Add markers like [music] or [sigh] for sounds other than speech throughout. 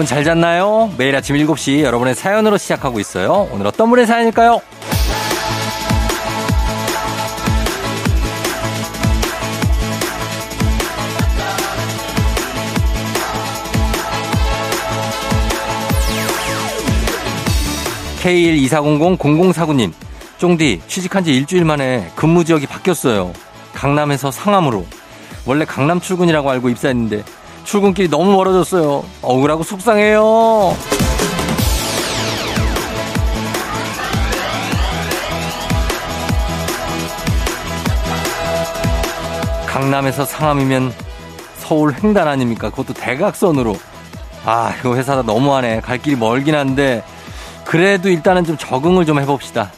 여러분 잘 잤나요? 매일 아침 7시 여러분의 사연으로 시작하고 있어요. 오늘 어떤 분의 사연일까요? K12400-0049님, 쫑디, 취직한 지 일주일 만에 근무 지역이 바뀌었어요. 강남에서 상암으로. 원래 강남 출근이라고 알고 입사했는데, 출근길이 너무 멀어졌어요. 억울하고 속상해요. 강남에서 상암이면 서울 횡단 아닙니까? 그것도 대각선으로. 아, 이거 회사다 너무하네. 갈 길이 멀긴 한데, 그래도 일단은 좀 적응을 좀 해봅시다.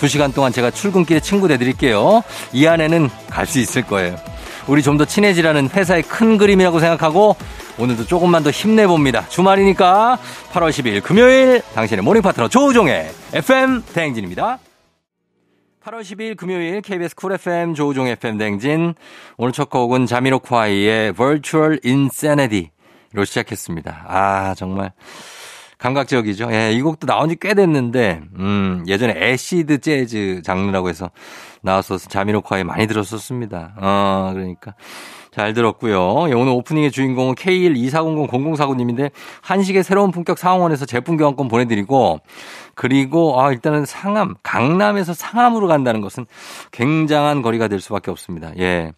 두 시간 동안 제가 출근길에 친구 돼드릴게요. 이 안에는 갈 수 있을 거예요. 우리 좀 더 친해지라는 회사의 큰 그림이라고 생각하고 오늘도 조금만 더 힘내봅니다. 주말이니까 8월 10일 금요일 당신의 morning 파트너 조우종의 FM 대행진입니다. 8월 10일 금요일 KBS 쿨 FM 조우종 FM 대행진 오늘 첫 곡은 자미로콰이의 Virtual Insanity로 시작했습니다. 아 정말 감각적이죠. 예, 이 곡도 나온 지 꽤 됐는데, 음, 예전에 acid 재즈 장르라고 해서 나왔어서 자미로콰이 많이 들었었습니다. 어, 그러니까. 잘 들었고요. 예, 오늘 오프닝의 주인공은 K12400-0049님인데 한식의 새로운 품격 상황원에서 제품 교환권 보내드리고 그리고 아 일단은 상암 강남에서 상암으로 간다는 것은 굉장한 거리가 될 수밖에 없습니다. 예.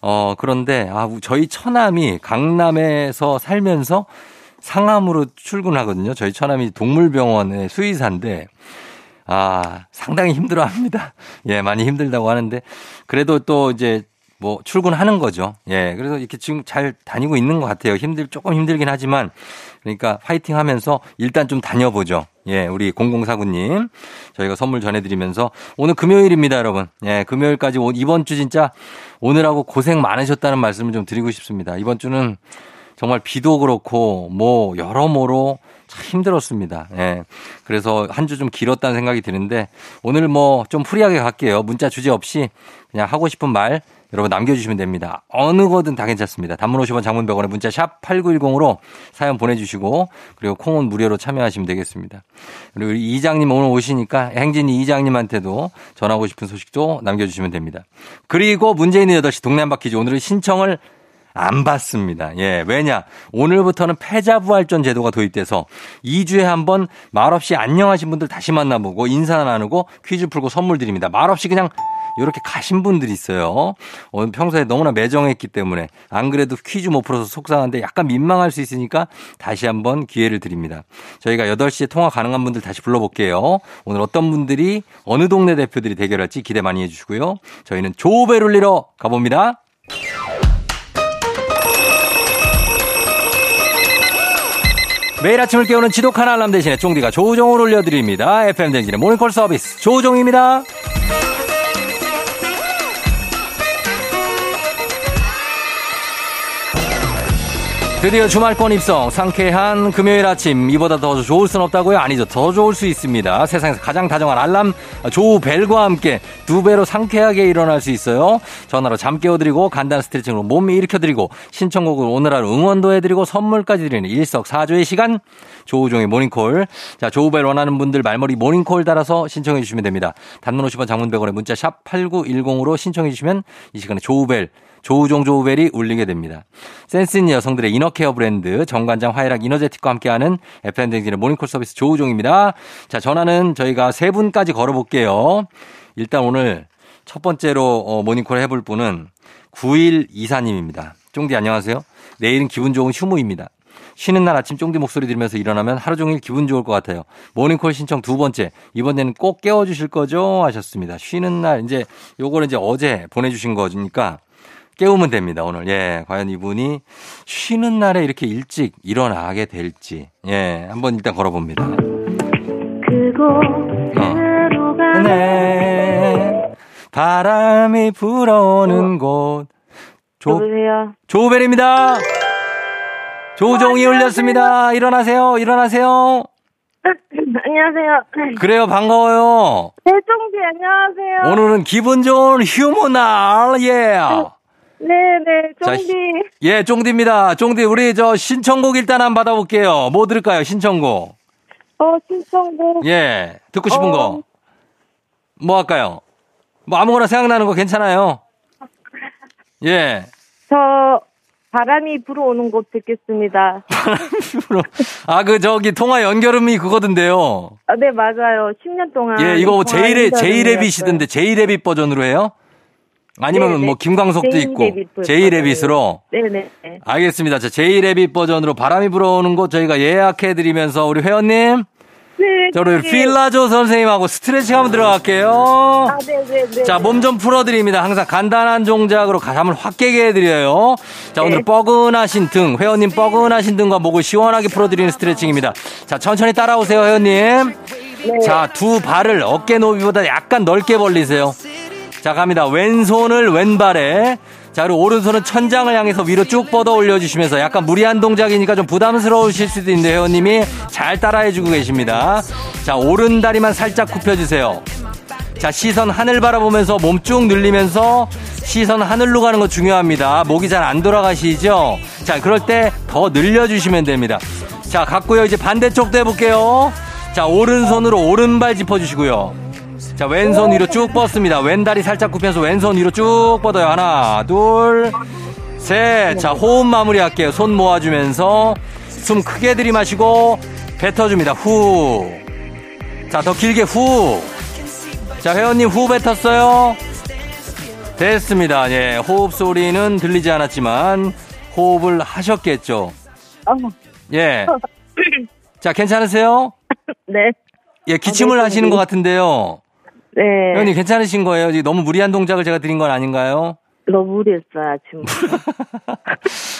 어 그런데 아 저희 처남이 강남에서 살면서 상암으로 출근하거든요. 저희 처남이 동물병원의 수의사인데 아, 상당히 힘들어 합니다. [laughs] 예, 많이 힘들다고 하는데 그래도 또 이제 뭐 출근하는 거죠. 예, 그래서 이렇게 지금 잘 다니고 있는 것 같아요. 힘들, 조금 힘들긴 하지만 그러니까 파이팅 하면서 일단 좀 다녀보죠. 예, 우리 0049님. 저희가 선물 전해드리면서 오늘 금요일입니다, 여러분. 예, 금요일까지 이번 주 진짜 오늘하고 고생 많으셨다는 말씀을 좀 드리고 싶습니다. 이번 주는 정말 비도 그렇고 뭐 여러모로 참 힘들었습니다. 예. 그래서 한 주 좀 길었다는 생각이 드는데 오늘 뭐 좀 free하게 갈게요. 문자 주제 없이 그냥 하고 싶은 말 여러분 남겨주시면 됩니다. 어느 거든 다 괜찮습니다. 단문 50원 장문 100원에 문자 sharp 8910으로 사연 보내주시고 그리고 콩은 무료로 참여하시면 되겠습니다. 그리고 이장님 오늘 오시니까 행진이 이장님한테도 전하고 싶은 소식도 남겨주시면 됩니다. 그리고 있는 8시 동네 한바퀴즈 오늘은 신청을 안 받습니다. 예, 왜냐? 오늘부터는 패자부활전 제도가 도입돼서 2주에 한 번 말없이 안녕하신 분들 다시 만나보고 인사 나누고 퀴즈 풀고 선물 드립니다. 말없이 그냥 이렇게 가신 분들이 있어요. 오늘 평소에 너무나 매정했기 때문에 안 그래도 퀴즈 못 풀어서 속상한데 약간 민망할 수 있으니까 다시 한번 기회를 드립니다. 저희가 8시에 통화 가능한 분들 다시 불러볼게요. 오늘 어떤 분들이 어느 동네 대표들이 대결할지 기대 많이 해주시고요. 저희는 조배를 울리러 가봅니다. 매일 아침을 깨우는 지독한 알람 대신에 쫑디가 조종을 올려드립니다. FM댕진의 모닝콜 서비스 조종입니다. 드디어 주말권 입성. 상쾌한 금요일 아침. 이보다 더 좋을 순 없다고요? 아니죠. 더 좋을 수 있습니다. 세상에서 가장 다정한 알람 조우벨과 함께 두 배로 상쾌하게 일어날 수 있어요. 전화로 잠 깨워드리고 간단한 스트레칭으로 몸 일으켜드리고 신청곡을 오늘 하루 응원도 해드리고 선물까지 드리는 일석사조의 시간. 조우종의 모닝콜. 자 조우벨 원하는 분들 말머리 모닝콜 달아서 신청해 주시면 됩니다. 단문 50원 장문 100원에 문자 샵 8910으로 신청해 주시면 이 시간에 조우벨 조우종 조우벨이 울리게 됩니다. 센스 있는 여성들의 이너케어 브랜드 정관장 화이락 이너제틱과 함께하는 FM댕진의 모닝콜 서비스 조우종입니다. 자, 전화는 저희가 세 분까지 걸어볼게요. 일단 오늘 첫 번째로 어, 모닝콜 해볼 분은 9124님입니다. 쫑디 안녕하세요. 내일은 기분 좋은 휴무입니다. 쉬는 날 아침 쫑디 목소리 들으면서 일어나면 하루 종일 기분 좋을 것 같아요. 모닝콜 신청 두 번째. 이번에는 꼭 깨워주실 거죠? 하셨습니다. 쉬는 날, 이제 요거는 이제 어제 보내주신 거니까 깨우면 됩니다, 오늘. 예. 과연 이분이 쉬는 날에 이렇게 일찍 일어나게 될지. 예. 한번 일단 걸어봅니다. 그곳으로 어. 네. 바람이 불어오는 어. 곳. 조, 여보세요? 조벨입니다. 조종이 울렸습니다. 일어나세요. 일어나세요. [laughs] 안녕하세요. 그래요, 반가워요. 대종씨, 안녕하세요. 오늘은 기분 좋은 휴무날, 예. 네네, 자, 쫑디. 예, 쫑디입니다. 쫑디, 우리 저 신청곡 일단 한번 받아볼게요. 뭐 들을까요, 신청곡? 어, 신청곡. 예, 듣고 싶은 어. 거. 뭐 할까요? 뭐 아무거나 생각나는 거 괜찮아요. [laughs] 예. 저, 바람이 불어오는 곳 듣겠습니다. [laughs] 아, 그 저기 통화 연결음이 그거던데요. 아, 네, 맞아요. 10년 동안. 예, 이거 제이레, 통화 제이레빗이던데, 제이레빗 버전으로 해요? 아니면 네네. 뭐 김광석도 있고, 제이레빗 제이레빗으로? 네네. 알겠습니다. 자, 제이레빗 버전으로 바람이 불어오는 곳 저희가 예약해 드리면서 우리 회원님, 네. 저를 쫑디. 필라조 선생님하고 스트레칭 한번 들어갈게요. 아, 네네네. 자, 몸 좀 풀어드립니다. 항상 간단한 동작으로 잠을 확 깨게 해드려요. 자, 오늘 네. 뻐근하신 등, 회원님 뻐근하신 등과 목을 시원하게 풀어드리는 스트레칭입니다. 자, 천천히 따라오세요, 회원님. 네. 자, 두 발을 어깨 높이보다 약간 넓게 벌리세요. 자, 갑니다. 왼손을 왼발에. 자, 그리고 오른손은 천장을 향해서 위로 쭉 뻗어 올려주시면서 약간 무리한 동작이니까 좀 부담스러우실 수도 있는데 회원님이 잘 따라해주고 계십니다. 자, 오른 다리만 살짝 굽혀주세요. 자, 시선 하늘 바라보면서 몸 쭉 늘리면서 시선 하늘로 가는 거 중요합니다. 목이 잘 안 돌아가시죠? 자, 그럴 때 더 늘려주시면 됩니다. 자, 갔고요. 이제 반대쪽도 해볼게요. 자, 오른손으로 오른발 짚어주시고요. 자, 왼손 위로 쭉 뻗습니다. 왼다리 살짝 굽혀서 왼손 위로 쭉 뻗어요. 하나, 둘, 셋. 자, 호흡 마무리 할게요. 손 모아주면서 숨 크게 들이마시고 뱉어줍니다. 후. 자, 더 길게 후. 자, 회원님 후 뱉었어요? 됐습니다. 예, 호흡 소리는 들리지 않았지만 호흡을 하셨겠죠. 어, 예. [laughs] 자, 괜찮으세요? 네. 예, 기침을 네, 하시는 네. 것 같은데요. 네. 회원님 괜찮으신 거예요? 너무 무리한 동작을 제가 드린 건 아닌가요? 너무 무리했어요, 아침부터.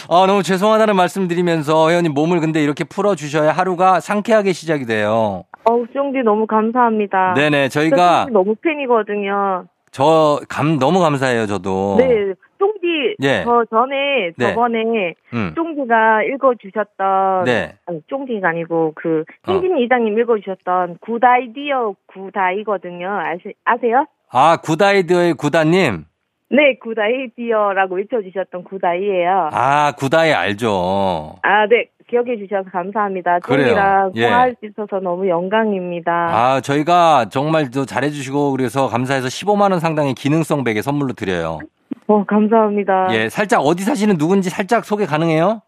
[laughs] 아, 너무 죄송하다는 말씀 드리면서 회원님 몸을 근데 이렇게 풀어주셔야 하루가 상쾌하게 시작이 돼요. 어우, 쫑디 너무 감사합니다. 네네, 저 저희가 너무 팬이거든요. 저 감, 너무 감사해요, 저도. 네. 쫑디, 예. 저 전에, 네. 저번에, 음. 쫑디가 읽어주셨던, 네. 아니, 쫑디가 아니고, 그, 어. 행진 이장님 읽어주셨던 good idea 굿아이거든요. 아시, 아세요? 아, good idea의 굿아이님. 네, good idea라고 외쳐주셨던 굿아이예요. 아, 굿아이 알죠. 아, 네. 기억해 주셔서 감사합니다. 그래요. 예. 통화할 수 있어서 너무 영광입니다. 아, 저희가 정말 또 잘해주시고 그래서 감사해서 15만원 상당의 기능성 베개 선물로 드려요. 어, 감사합니다. 예, 살짝 어디 사시는 누군지 살짝 소개 가능해요?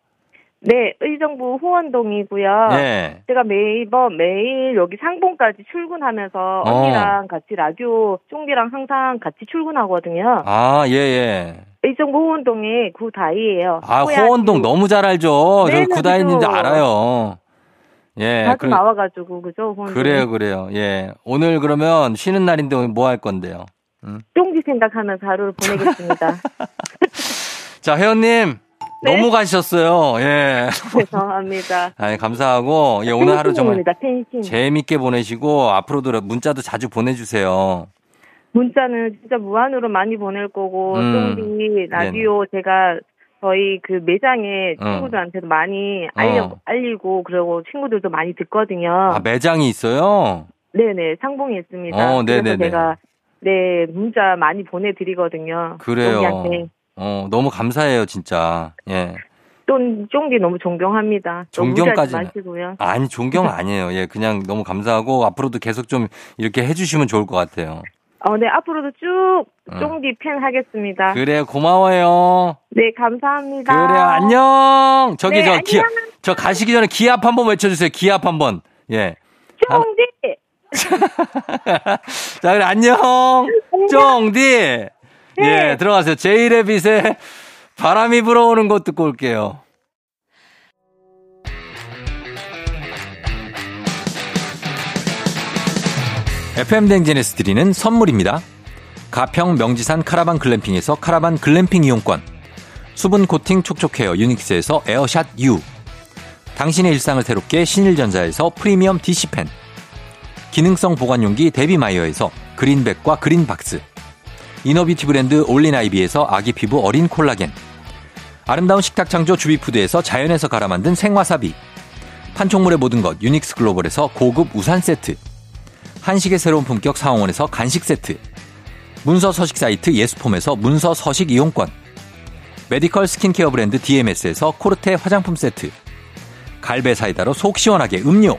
네, 의정부 호원동이고요. 예. 제가 매번 매일 여기 상봉까지 출근하면서 어. 언니랑 같이 라디오 쫑디랑 항상 같이 출근하거든요. 아, 예, 예. 의정부 호원동에 구다이예요. 아, 호야지. 호원동 너무 잘 알죠. 네, 저희 구다인인지 그죠. 알아요. 예. 자주 그래- 나와가지고 그죠 호원동. 그래요, 그래요. 예. 오늘 그러면 쉬는 날인데 오늘 뭐 할 건데요? 쫑디 생각하면서 하루를 보내겠습니다. [laughs] 자, 회원님. 네? 너무 가셨어요. 예. 죄송합니다. [laughs] 아, 감사하고 예, 오늘 하루 정말. 팬심. 재밌게 보내시고 앞으로도 문자도 자주 보내주세요. 문자는 진짜 무한으로 많이 보낼 거고 음. 쫑디 라디오 제가 저희 그 매장에 어. 친구들한테도 많이 알려, 어. 알리고 그리고 친구들도 많이 듣거든요. 아, 매장이 있어요? 네네 상봉이 있습니다. 어, 그래서 네네네. 제가 네 문자 많이 보내드리거든요. 그래요. 쫑디한테. 어, 너무 감사해요, 진짜. 예. 또 쫑디 너무 존경합니다. 무시하지 마시고요. 아니, 존경 아니에요. 예, 그냥 너무 감사하고 앞으로도 계속 좀 이렇게 해주시면 좋을 것 같아요. 어, 네 앞으로도 쭉 어. 쫑디 팬 하겠습니다. 그래요, 고마워요. 네 감사합니다. 그래요, 안녕. 저기 네, 저 기, 안녕. 저 가시기 전에 기합 한번 외쳐주세요. 기합 한번. 예. 쫑디. [laughs] 자, 그래, 안녕. 쫑디. 예, 들어가세요. 제이레빗의 바람이 불어오는 곳 듣고 올게요. FM 댕진에서 드리는 선물입니다. 가평 명지산 카라반 글램핑에서 카라반 글램핑 이용권. 수분 코팅 촉촉 헤어 유닉스에서 에어샷 U. 당신의 일상을 새롭게 신일전자에서 프리미엄 DC팬. 기능성 보관용기 데비마이어에서 그린백과 그린박스. 이너뷰티 브랜드 올린아이비에서 아기 피부 어린 콜라겐. 아름다운 식탁 창조 주비푸드에서 자연에서 갈아 만든 생와사비. 판촉물의 모든 것 유닉스 글로벌에서 고급 우산 세트. 한식의 새로운 품격 상황원에서 간식 세트. 문서 서식 사이트 예스폼에서 문서 서식 이용권. 메디컬 스킨케어 브랜드 DMS에서 코르테 화장품 세트. 갈배 사이다로 속 시원하게 음료.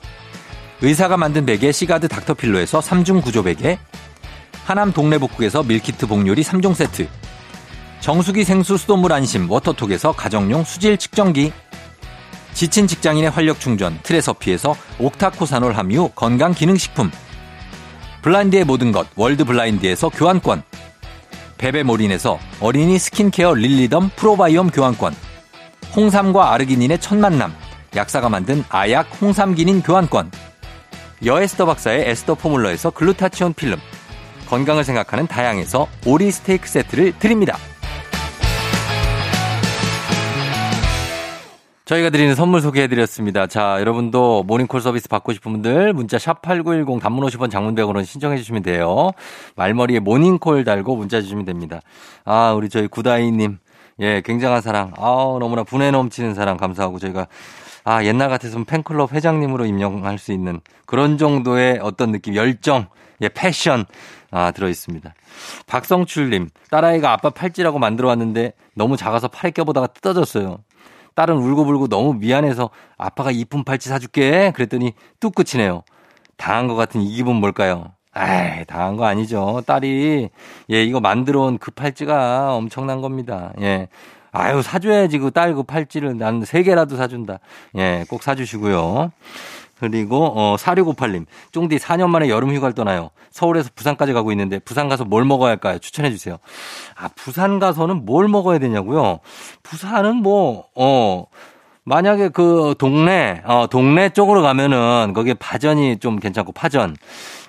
의사가 만든 베개 시가드 닥터필로에서 3중 구조 베개. 하남 동래복국에서 밀키트 복요리 3종 세트. 정수기 생수 수돗물 안심 워터톡에서 가정용 수질 측정기. 지친 직장인의 활력 충전 트레서피에서 옥타코사놀 함유 건강 기능식품. 블라인드의 모든 것 월드 블라인드에서 교환권. 베베몰인에서 어린이 스킨케어 릴리덤 프로바이옴 교환권. 홍삼과 아르기닌의 첫 만남. 약사가 만든 아약 홍삼기닌 교환권. 여에스더 박사의 에스더 포뮬러에서 글루타치온 필름. 건강을 생각하는 다양에서 오리 스테이크 세트를 드립니다. 저희가 드리는 선물 소개해드렸습니다. 자, 여러분도 모닝콜 서비스 받고 싶은 분들 문자 샵 8910 단문 50원 장문 100원은 신청해 주시면 돼요. 말머리에 모닝콜 달고 문자 주시면 됩니다. 아, 우리 저희 구다이님. 예, 굉장한 사랑. 아우, 너무나 분해 넘치는 사랑 감사하고 저희가 아, 옛날 같았으면 팬클럽 회장님으로 임명할 수 있는 그런 정도의 어떤 느낌, 열정, 예, 패션, 아, 들어있습니다. 박성출님, 딸아이가 아빠 팔찌라고 만들어 왔는데 너무 작아서 팔에 껴보다가 뜯어졌어요. 딸은 울고불고 너무 미안해서 아빠가 이쁜 팔찌 사줄게. 그랬더니 뚝 끝이네요. 당한 것 같은 이 기분 뭘까요? 에이, 당한 거 아니죠. 딸이, 예, 이거 만들어 온 그 팔찌가 엄청난 겁니다. 예. 아유, 사줘야지. 그딸그 팔찌를 난 세 개라도 사준다. 예, 꼭 사주시고요. 그리고 어 4658님. 쫑디 4년 만에 여름 휴가를 떠나요. 서울에서 부산까지 가고 있는데 부산 가서 뭘 먹어야 할까요? 추천해 주세요. 아, 부산 가서는 뭘 먹어야 되냐고요? 부산은 뭐 어 만약에 그 동네 어 동네 쪽으로 가면은 거기에 파전이 좀 괜찮고 파전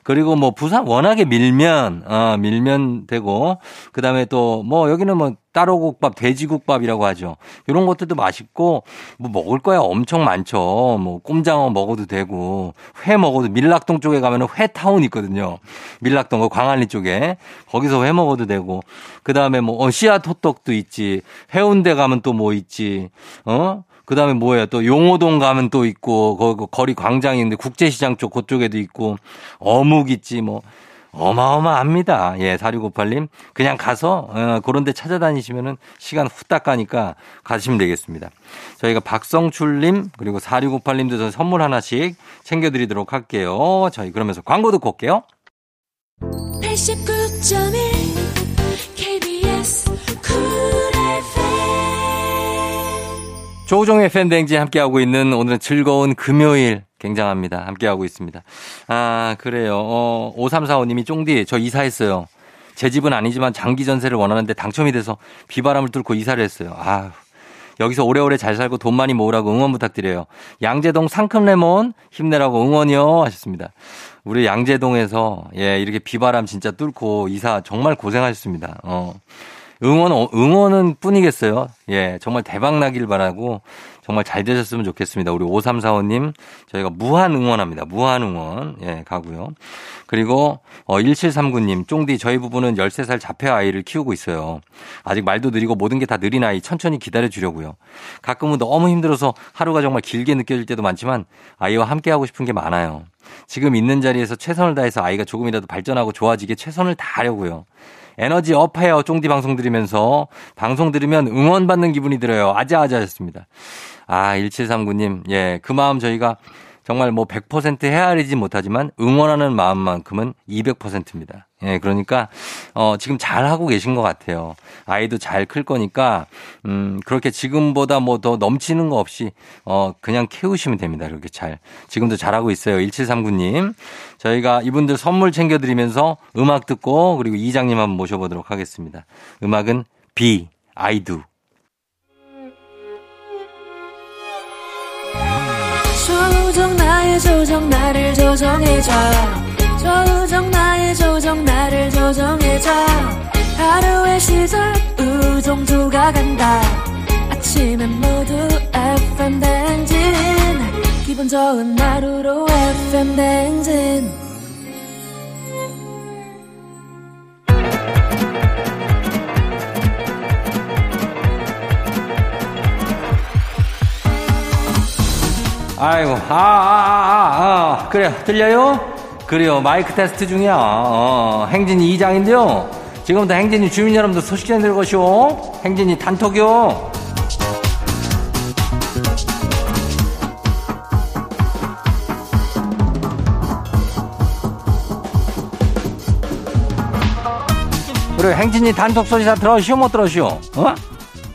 그리고 뭐 부산 워낙에 밀면 어 밀면 되고 그다음에 또 뭐 여기는 뭐 따로국밥 돼지국밥이라고 하죠. 이런 것들도 맛있고 뭐 먹을 거야 엄청 많죠. 뭐 꼼장어 먹어도 되고 회 먹어도 밀락동 쪽에 가면은 회타운 있거든요. 밀락동 그 광안리 쪽에 거기서 회 먹어도 되고 그 다음에 뭐 어, 씨앗 호떡도 있지. 해운대 가면 또 뭐 있지. 어? 그 다음에 뭐예요? 또 용호동 가면 또 있고, 거, 거리 광장이 있는데 국제시장 쪽 그쪽에도 있고, 어묵 있지, 뭐. 어마어마합니다. 예, 4658님. 그냥 가서, 어, 그런 데 찾아다니시면은 시간 후딱 가니까 가시면 되겠습니다. 저희가 박성출님, 그리고 4658님도 선물 하나씩 챙겨드리도록 할게요. 저희 그러면서 광고 듣고 올게요. 89.1 조우종의 팬댕지 함께하고 있는 오늘은 즐거운 금요일 굉장합니다. 함께하고 있습니다. 아, 그래요. 어, 5345님이 쫑디, 저 이사했어요. 제 집은 아니지만 장기 전세를 원하는데 당첨이 돼서 비바람을 뚫고 이사를 했어요. 아 여기서 오래오래 잘 살고 돈 많이 모으라고 응원 부탁드려요. 양재동 상큼레몬 힘내라고 응원이요 하셨습니다. 우리 양재동에서 예, 이렇게 비바람 진짜 뚫고 이사 정말 고생하셨습니다. 어. 응원, 응원은 뿐이겠어요. 예, 정말 대박 나길 바라고 정말 잘 되셨으면 좋겠습니다. 우리 5345님, 저희가 무한 응원합니다. 무한 응원. 예, 가고요. 그리고, 어, 1739님, 쫑디, 저희 부부는 13살 자폐 아이를 키우고 있어요. 아직 말도 느리고 모든 게 다 느린 아이 천천히 기다려 주려고요. 가끔은 너무 힘들어서 하루가 정말 길게 느껴질 때도 많지만 아이와 함께하고 싶은 게 많아요. 지금 있는 자리에서 최선을 다해서 아이가 조금이라도 발전하고 좋아지게 최선을 다하려고요. 에너지 업해요. 쫑디 방송 들으면서. 방송 들으면 응원받는 기분이 들어요. 아자아자 하셨습니다. 아, 1739님. 예, 그 마음 저희가 정말 뭐 100% 헤아리지 못하지만 응원하는 마음만큼은 200%입니다. 예, 그러니까, 어, 지금 잘 하고 계신 것 같아요. 아이도 잘 클 거니까, 음, 그렇게 지금보다 뭐 더 넘치는 거 없이, 어, 그냥 키우시면 됩니다. 그렇게 잘. 지금도 잘 하고 있어요. 1739님. 저희가 이분들 선물 챙겨드리면서 음악 듣고, 그리고 이장님 한번 모셔보도록 하겠습니다. 음악은 B, I do. 조정 나의 조정 나를 조정해줘 조정 나의 조정 나를 조정해줘 하루의 시절 정도가 간다 아침엔 모두 FM 댕진 기분 좋은 하루로 FM 댕진 아이고, 아, 아, 아, 아, 그래요. 들려요? 그래요. 마이크 테스트 중이야. 어, 행진이 2장인데요. 지금부터 행진이 주민 여러분들 소식 좀 들으시오. 행진이 단톡이요. 그래, 행진이 단톡 소식 다 들었시오? 못 들었시오? 어?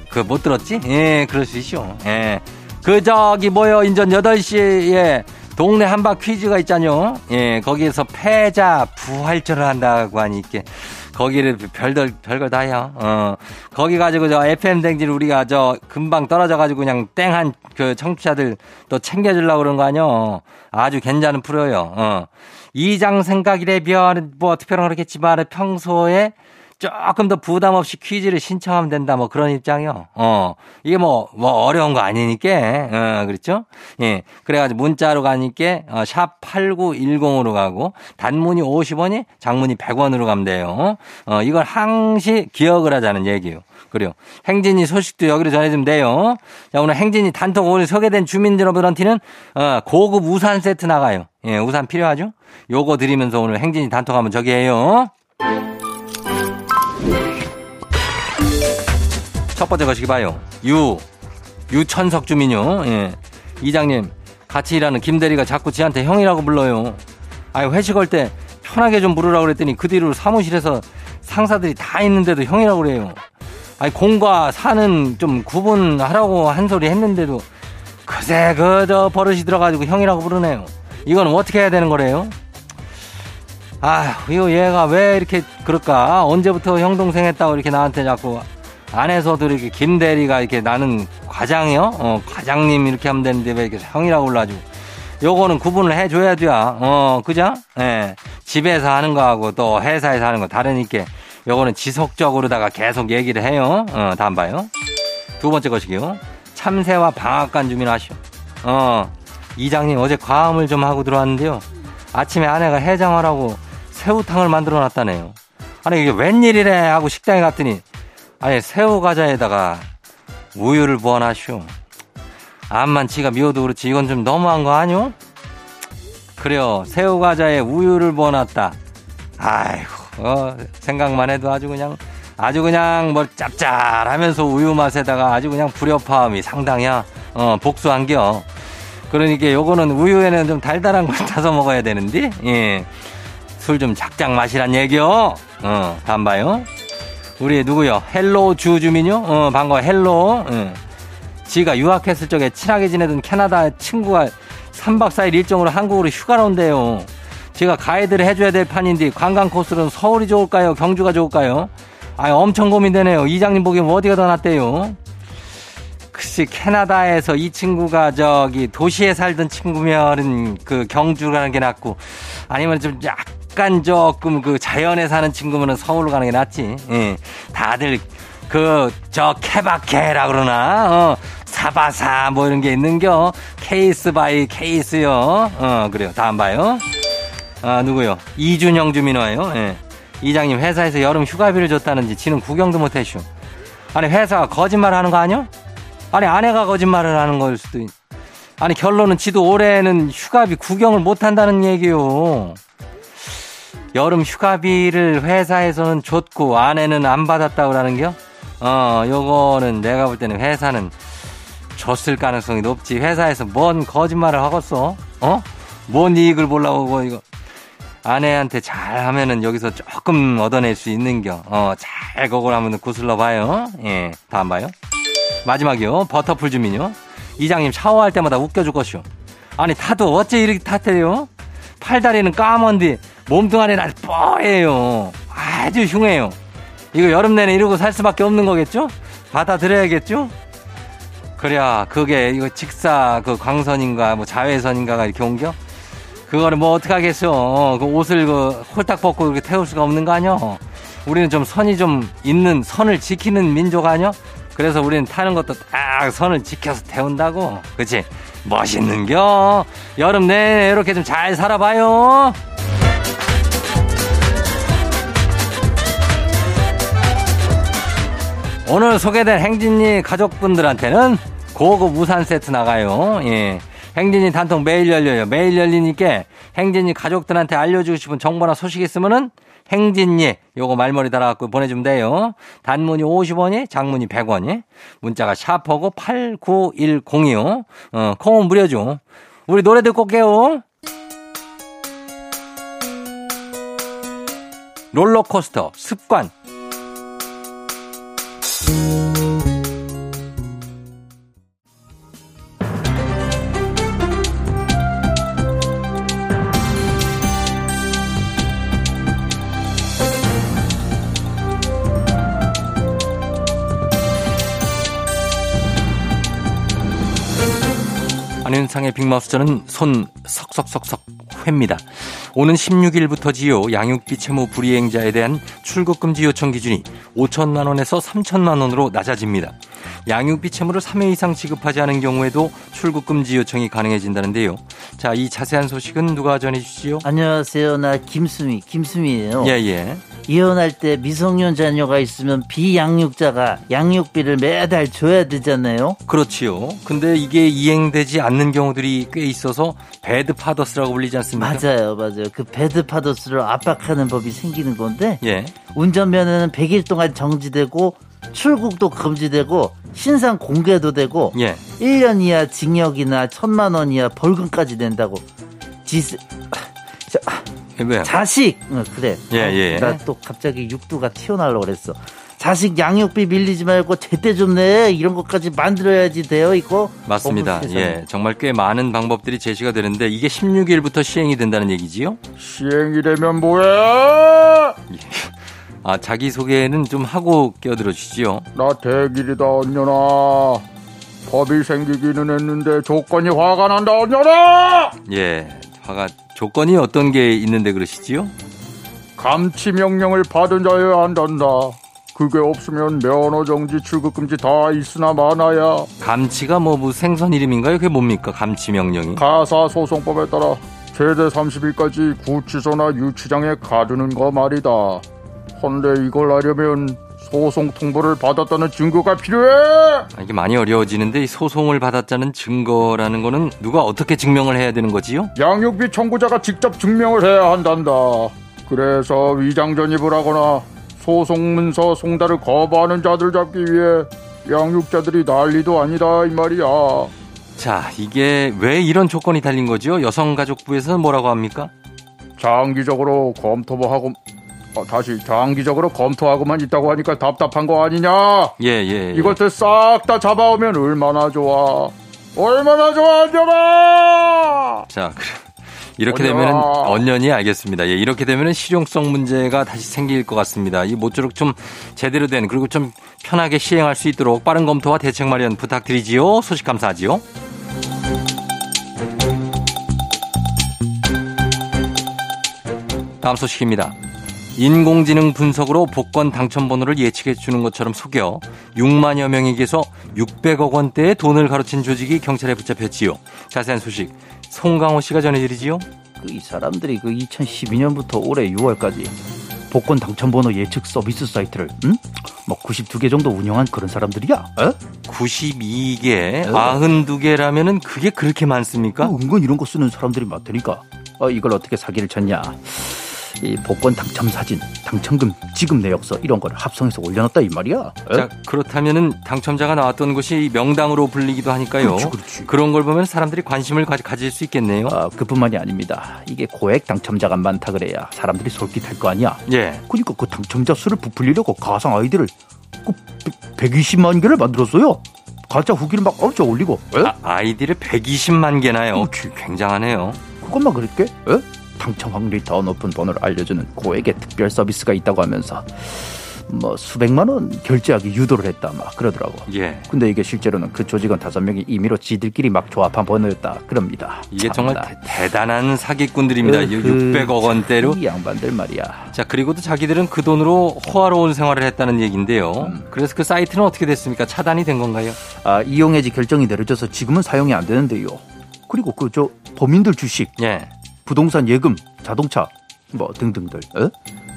그 못 들었지? 예, 그럴 수 있쇼. 예. 그 저기 뭐요 인전 8시에 동네 한바 퀴즈가 있잖요. 예, 거기에서 패자 부활절을 한다고 하니 이게 거기를 별들 별걸 다 해요. 어. 거기 가지고 저 FM 댕진 우리가 저 금방 떨어져 가지고 그냥 땡한 그 청취자들 또 챙겨 주려고 그런 거 아니요. 아주 괜찮은 프로요. 어. 이장 생각이래 뭐 특별한 그렇겠지만 평소에 조금 더 부담 없이 퀴즈를 신청하면 된다. 뭐 그런 입장이요. 어. 이게 뭐, 뭐 어려운 거 아니니까. 어, 그렇죠? 예. 그래가지고 문자로 가니까, 어, 샵 8910으로 가고, 단문이 50원이, 장문이 100원으로 가면 돼요. 어, 이걸 항시 기억을 하자는 얘기예요. 그래요. 행진이 소식도 여기로 전해주면 돼요. 자, 오늘 행진이 단톡 오늘 소개된 주민 여러분한테는, 어, 고급 우산 세트 나가요. 예, 우산 필요하죠? 요거 드리면서 오늘 행진이 단톡 하면 저기 해요. 첫 번째 거시기 봐요. 유, 유천석 주민요. 예. 이장님, 같이 일하는 김대리가 자꾸 지한테 형이라고 불러요. 아유, 회식할 때 편하게 좀 부르라고 그랬더니 그 뒤로 사무실에서 상사들이 다 있는데도 형이라고 그래요. 아니, 공과 사는 좀 구분하라고 한 소리 했는데도 그새 그저 버릇이 들어가지고 형이라고 부르네요. 이건 어떻게 해야 되는 거래요? 아휴, 이거 얘가 왜 이렇게 그럴까? 언제부터 형 동생 했다고 이렇게 나한테 자꾸 안에서도 이렇게 김 대리가 이렇게 나는 과장이요? 어, 과장님 이렇게 하면 되는데 왜 이렇게 형이라고 불러가지고. 요거는 구분을 해줘야 돼요. 어, 그죠? 예. 네. 집에서 하는 거하고 또 회사에서 하는 거 다르니까 요거는 지속적으로다가 계속 얘기를 해요. 어, 다음 봐요. 두 번째 것이요. 참새와 방앗간 주민 하시오. 어, 이장님 어제 과음을 좀 하고 들어왔는데요. 아침에 아내가 해장하라고 새우탕을 만들어 놨다네요. 아니 이게 웬일이래 하고 식당에 갔더니 아니 새우 과자에다가 우유를 부어놨쇼. 암만 지가 미워도 그렇지 이건 좀 너무한 거 아니오? 그래요 새우 과자에 우유를 부어놨다. 아이고 어, 생각만 해도 아주 그냥 아주 그냥 뭐 짭짤하면서 우유 맛에다가 아주 그냥 불협화음이 상당히야 어, 복수한겨. 그러니까 요거는 우유에는 좀 달달한 걸 [laughs] 타서 먹어야 되는데 예. 술 좀 작작 마시란 얘기요. 어, 다음 봐요. 우리 누구요? hello 주 주민요? 어, 반가워. hello. 응. 지가 유학했을 적에 친하게 지내던 캐나다 친구가 3박 4일 일정으로 한국으로 휴가를 온대요. 제가 가이드를 해줘야 될 판인데 관광 코스로는 서울이 좋을까요? 경주가 좋을까요? 아, 엄청 고민되네요. 이장님 보기엔 어디가 더 낫대요? 글쎄 캐나다에서 이 친구가 저기 도시에 살던 친구면은 그 경주 가는 게 낫고 아니면 좀 약 간 조금 그 자연에 사는 친구면은 서울로 가는 게 낫지. 예. 다들 그 저 케바케라 그러나 어 사바사 뭐 이런 게 있는겨 case by case요. 어 그래요. 다음 봐요. 아 누구요? 이준영 주민 와요. 예. 이장님 회사에서 여름 휴가비를 줬다는지 지는 구경도 못했슈. 아니 회사가 거짓말 하는 거 아니야? 아니 아내가 거짓말을 하는 걸 수도 있. 아니 결론은 지도 올해는 휴가비 구경을 못 한다는 얘기요. 여름 휴가비를 회사에서는 줬고 아내는 안 받았다고 그러는겨? 어, 요거는 내가 볼 때는 회사는 줬을 가능성이 높지. 회사에서 뭔 거짓말을 하겠어? 어? 뭔 이익을 보려고 이거. 아내한테 잘 하면은 여기서 조금 얻어낼 수 있는겨. 어, 잘 그걸 하면 구슬러 봐요. 예, 다음 봐요. 마지막이요. 버터풀 주민요. 이장님 샤워할 때마다 웃겨줄 것이오. 아니 타도 어째 이렇게 탓해요? 팔다리는 까먼디 몸뚱아리는 아주 뻐해요. 아주 흉해요. 이거 여름 내내 이러고 살 수밖에 없는 거겠죠? 받아들여야겠죠? 그래야 그게 이거 직사 그 광선인가 뭐 자외선인가가 이렇게 옮겨? 그거를 뭐 어떡하겠어. 그 옷을 그 홀딱 벗고 이렇게 태울 수가 없는 거 아니야? 우리는 좀 선이 좀 있는 선을 지키는 민족 아니야? 그래서 우리는 타는 것도 딱 선을 지켜서 태운다고. 그치? 멋있는겨. 여름 내내 이렇게 좀 잘 살아봐요. 오늘 소개된 행진이 가족분들한테는 고급 우산 세트 나가요. 예. 행진이 단통 매일 열려요. 매일 열리니까 행진이 가족들한테 알려주고 싶은 정보나 소식 있으면은 행진이 요거 말머리 달아갖고 보내주면 돼요. 단문이 50원이, 장문이 100원이, 문자가 샤퍼고 89102요. 어, 콩은 무료죠. 우리 노래 듣고 올게요. 롤러코스터 습관 안윤상의 빅마우스 저는 손 석석석석 회입니다. 오는 16일부터 지요. 양육비 채무 불이행자에 대한 출국금지 요청 기준이 5천만 원에서 3천만 원으로 낮아집니다. 양육비 채무를 3회 이상 지급하지 않은 경우에도 출국금지 요청이 가능해진다는데요. 자, 이 자세한 소식은 누가 전해 주시죠? 안녕하세요. 나 김수미, 김수미예요. 예, 예. 이혼할 때 미성년 자녀가 있으면 비양육자가 양육비를 매달 줘야 되잖아요. 그렇지요. 근데 이게 이행되지 않는 경우들이 꽤 있어서 배드 파더스라고 불리지 않습니까? 맞아요, 맞아요. 그 배드 파더스를 압박하는 법이 생기는 건데 예. 운전면허는 100일 동안 정지되고 출국도 금지되고 신상 공개도 되고 예. 1년 이하 징역이나 천만 원 이하 벌금까지 낸다고. 지스 자, 왜요? 자식 어, 그래 예, 예. 나 또 갑자기 육두가 튀어나오려고 그랬어 자식 양육비 밀리지 말고 제때 좀 내 이런 것까지 만들어야지 돼요 이거 맞습니다. 예. 정말 꽤 많은 방법들이 제시가 되는데 이게 16일부터 시행이 된다는 얘기지요? 시행이 되면 뭐해? 아, 자기 소개는 좀 하고 끼어들어 주시죠. 나 대길이다 언녀나. 법이 생기기는 했는데 조건이 화가 난다 언녀나. 예. 화가 조건이 어떤 게 있는데 그러시지요? 감치 명령을 받은 자여야 한단다. 그게 없으면 면허 정지 출국 금지 다 있으나 마나야. 감치가 뭐, 뭐 생선 이름인가요? 그게 뭡니까? 감치 명령이. 가사 소송법에 따라 최대 30일까지 구치소나 유치장에 가두는 거 말이다. 헌데 이걸 하려면 소송 통보를 받았다는 증거가 필요해. 아, 이게 많이 어려워지는데 이 소송을 받았다는 증거라는 거는 누가 어떻게 증명을 해야 되는 거지요? 양육비 청구자가 직접 증명을 해야 한단다. 그래서 위장 전입을 하거나 소송 문서 송달을 거부하는 자들 잡기 위해 양육자들이 난리도 아니다 이 말이야. 자, 이게 왜 이런 조건이 달린 거지요? 여성가족부에서는 뭐라고 합니까? 장기적으로 검토만 하고 어, 다시 장기적으로 검토하고만 있다고 하니까 답답한 거 아니냐? 예, 예. 예. 이것들 싹 다 잡아오면 얼마나 좋아. 얼마나 좋아, 안전아! 자, 그럼 이렇게. 되면은 언년이 알겠습니다. 예, 이렇게 되면은 실용성 문제가 다시 생길 것 같습니다. 이 모쪼록 좀 제대로 된 그리고 좀 편하게 시행할 수 있도록 빠른 검토와 대책 마련 부탁드리지요. 소식 감사하지요. 다음 소식입니다. 인공지능 분석으로 복권 당첨 번호를 예측해 주는 것처럼 속여 6만여 명에게서 600억 원대의 돈을 가로챈 조직이 경찰에 붙잡혔지요. 자세한 소식 송강호 씨가 전해드리지요. 그 이 사람들이 그 2012년부터 올해 6월까지 복권 당첨번호 예측 서비스 사이트를 응? 뭐 92개 정도 운영한 그런 사람들이야 어? 92개, 어. 92개라면은 그게 그렇게 많습니까? 그 은근 이런 거 쓰는 사람들이 많다니까 어, 이걸 어떻게 사기를 쳤냐 이 복권 당첨 사진 당첨금 지급 내역서 이런 거를 합성해서 올려놨다 이 말이야 어? 자, 그렇다면은 당첨자가 나왔던 곳이 명당으로 불리기도 하니까요. 그렇지, 그렇지. 런걸 보면 사람들이 관심을 가, 가질 수 있겠네요. 아, 그뿐만이 아닙니다 이게 고액 당첨자가 많다 그래야 사람들이 솔깃할 거 아니야 예. 그러니까 그 당첨자 수를 부풀리려고 가상 아이디를 그 120만 개를 만들었어요. 가짜 후기를 막 엄청 올리고. 에? 아, 아이디를 120만 개나요. 그렇지. 굉장하네요. 그것만 그럴게? 에? 당첨 확률이 더 높은 번호를 알려주는 고액의 특별 서비스가 있다고 하면서 뭐 수백만 원 결제하기 유도를 했다 막 그러더라고. 예. 근데 이게 실제로는 그 조직원 다섯 명이 임의로 지들끼리 막 조합한 번호였다 그럽니다. 이게. 정말 대, 단한 사기꾼들입니다. 그, 600억 원대로. 이 양반들 말이야. 자, 그리고도 자기들은 그 돈으로 호화로운 생활을 했다는 얘기인데요. 음. 그래서 그 사이트는 어떻게 됐습니까? 차단이 된 건가요? 아, 이용해지 결정이 내려져서 지금은 사용이 안 되는데요. 그리고 그 저 범인들 주식, 예. 부동산 예금, 자동차 뭐 등등들 어?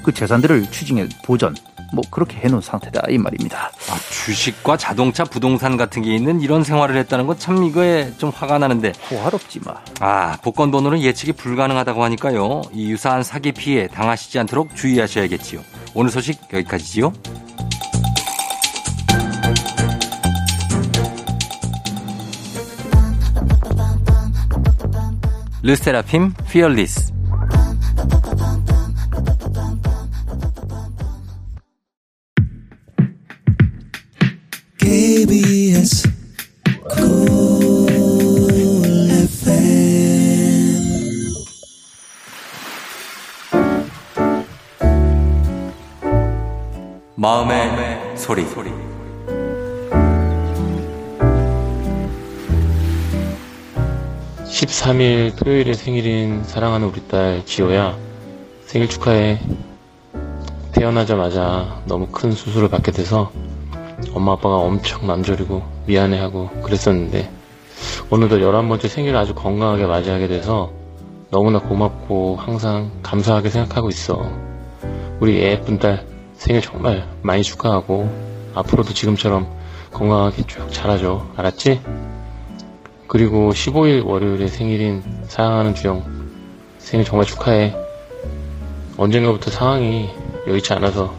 그 재산들을 추징해 보전 뭐 그렇게 해놓은 상태다 이 말입니다. 아, 주식과 자동차, 부동산 같은 게 있는 이런 생활을 했다는 건 참 이거에 좀 화가 나는데 호화롭지 마. 아, 복권 번호는 예측이 불가능하다고 하니까요. 이 유사한 사기 피해 당하시지 않도록 주의하셔야겠지요. 오늘 소식 여기까지지요. 르스테라핌 피얼리스 KBS 마음의 소리. 소리. 13일 토요일에 생일인 사랑하는 우리 딸 지호야 생일 축하해. 태어나자마자 너무 큰 수술을 받게 돼서 엄마 아빠가 엄청 남조리고 미안해하고 그랬었는데 오늘도 11번째 생일을 아주 건강하게 맞이하게 돼서 너무나 고맙고 항상 감사하게 생각하고 있어. 우리 예쁜 딸 생일 정말 많이 축하하고 앞으로도 지금처럼 건강하게 쭉 자라줘. 알았지? 그리고 15일 월요일에 생일인 사랑하는 주영 생일 정말 축하해. 언젠가부터 상황이 여의치 않아서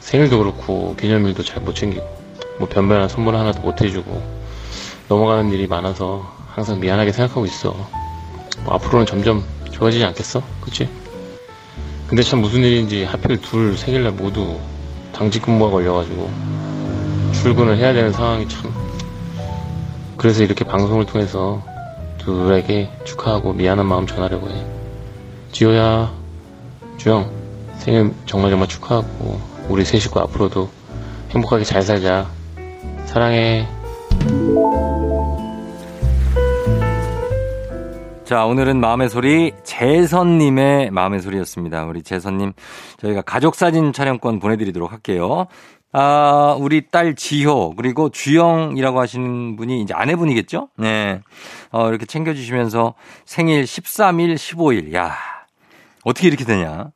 생일도 그렇고 기념일도 잘 못 챙기고 뭐 변변한 선물 하나도 못 해주고 넘어가는 일이 많아서 항상 미안하게 생각하고 있어. 뭐 앞으로는 점점 좋아지지 않겠어? 그치? 근데 참 무슨 일인지 하필 둘 생일날 모두 당직 근무가 걸려가지고 출근을 해야 되는 상황이 참 그래서 이렇게 방송을 통해서 둘에게 축하하고 미안한 마음 전하려고 해. 지호야, 주영, 생일 정말 정말 축하하고 우리 세 식구 앞으로도 행복하게 잘 살자. 사랑해. 자, 오늘은 마음의 소리 재선님의 마음의 소리였습니다. 우리 재선님, 저희가 가족 사진 촬영권 보내드리도록 할게요. 아, 우리 딸 지효, 그리고 주영이라고 하시는 분이 이제 아내분이겠죠? 네. 어, 이렇게 챙겨주시면서 생일 13일, 15일. 야 어떻게 이렇게 되냐?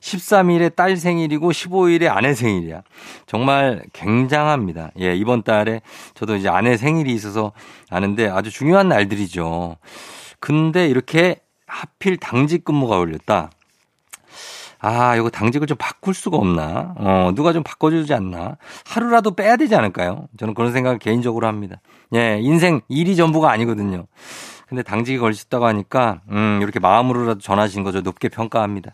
13일에 딸 생일이고 15일에 아내 생일이야. 정말 굉장합니다. 예, 이번 달에 저도 이제 아내 생일이 있어서 아는데 아주 중요한 날들이죠. 근데 이렇게 하필 당직 근무가 걸렸다. 아, 이거 당직을 좀 바꿀 수가 없나? 어, 누가 좀 바꿔주지 않나? 하루라도 빼야 되지 않을까요? 저는 그런 생각을 개인적으로 합니다. 예, 인생 일이 전부가 아니거든요. 근데 당직이 걸리셨다고 하니까, 음, 이렇게 마음으로라도 전하신 거죠. 높게 평가합니다.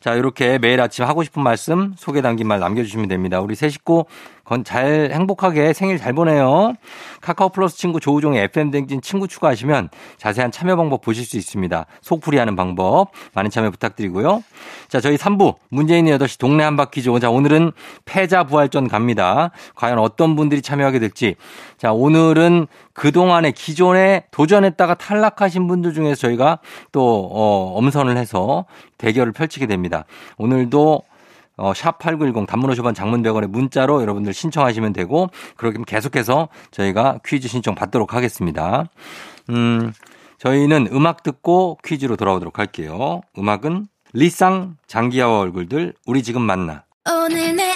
자, 이렇게 매일 아침 하고 싶은 말씀, 소개 담긴 말 남겨주시면 됩니다. 우리 새 식구, 건 잘, 행복하게 생일 잘 보내요. 카카오 플러스 친구 조우종의 FM댕진 친구 추가하시면 자세한 참여 방법 보실 수 있습니다. 속풀이 하는 방법. 많은 참여 부탁드리고요. 자, 저희 3부, 문재인의 8시 동네 한바퀴죠. 자, 오늘은 패자 부활전 갑니다. 과연 어떤 분들이 참여하게 될지. 자, 오늘은 그동안에 기존에 도전했다가 탈락하신 분들 중에서 저희가 또, 어, 엄선을 해서 대결을 펼치게 됩니다. 오늘도 어, 샵8910 단문 50원 장문 100원의 문자로 여러분들 신청하시면 되고 그러면 계속해서 저희가 퀴즈 신청 받도록 하겠습니다. 음, 저희는 음악 듣고 퀴즈로 돌아오도록 할게요. 음악은 리쌍 장기하와 얼굴들 우리 지금 만나. 오늘 내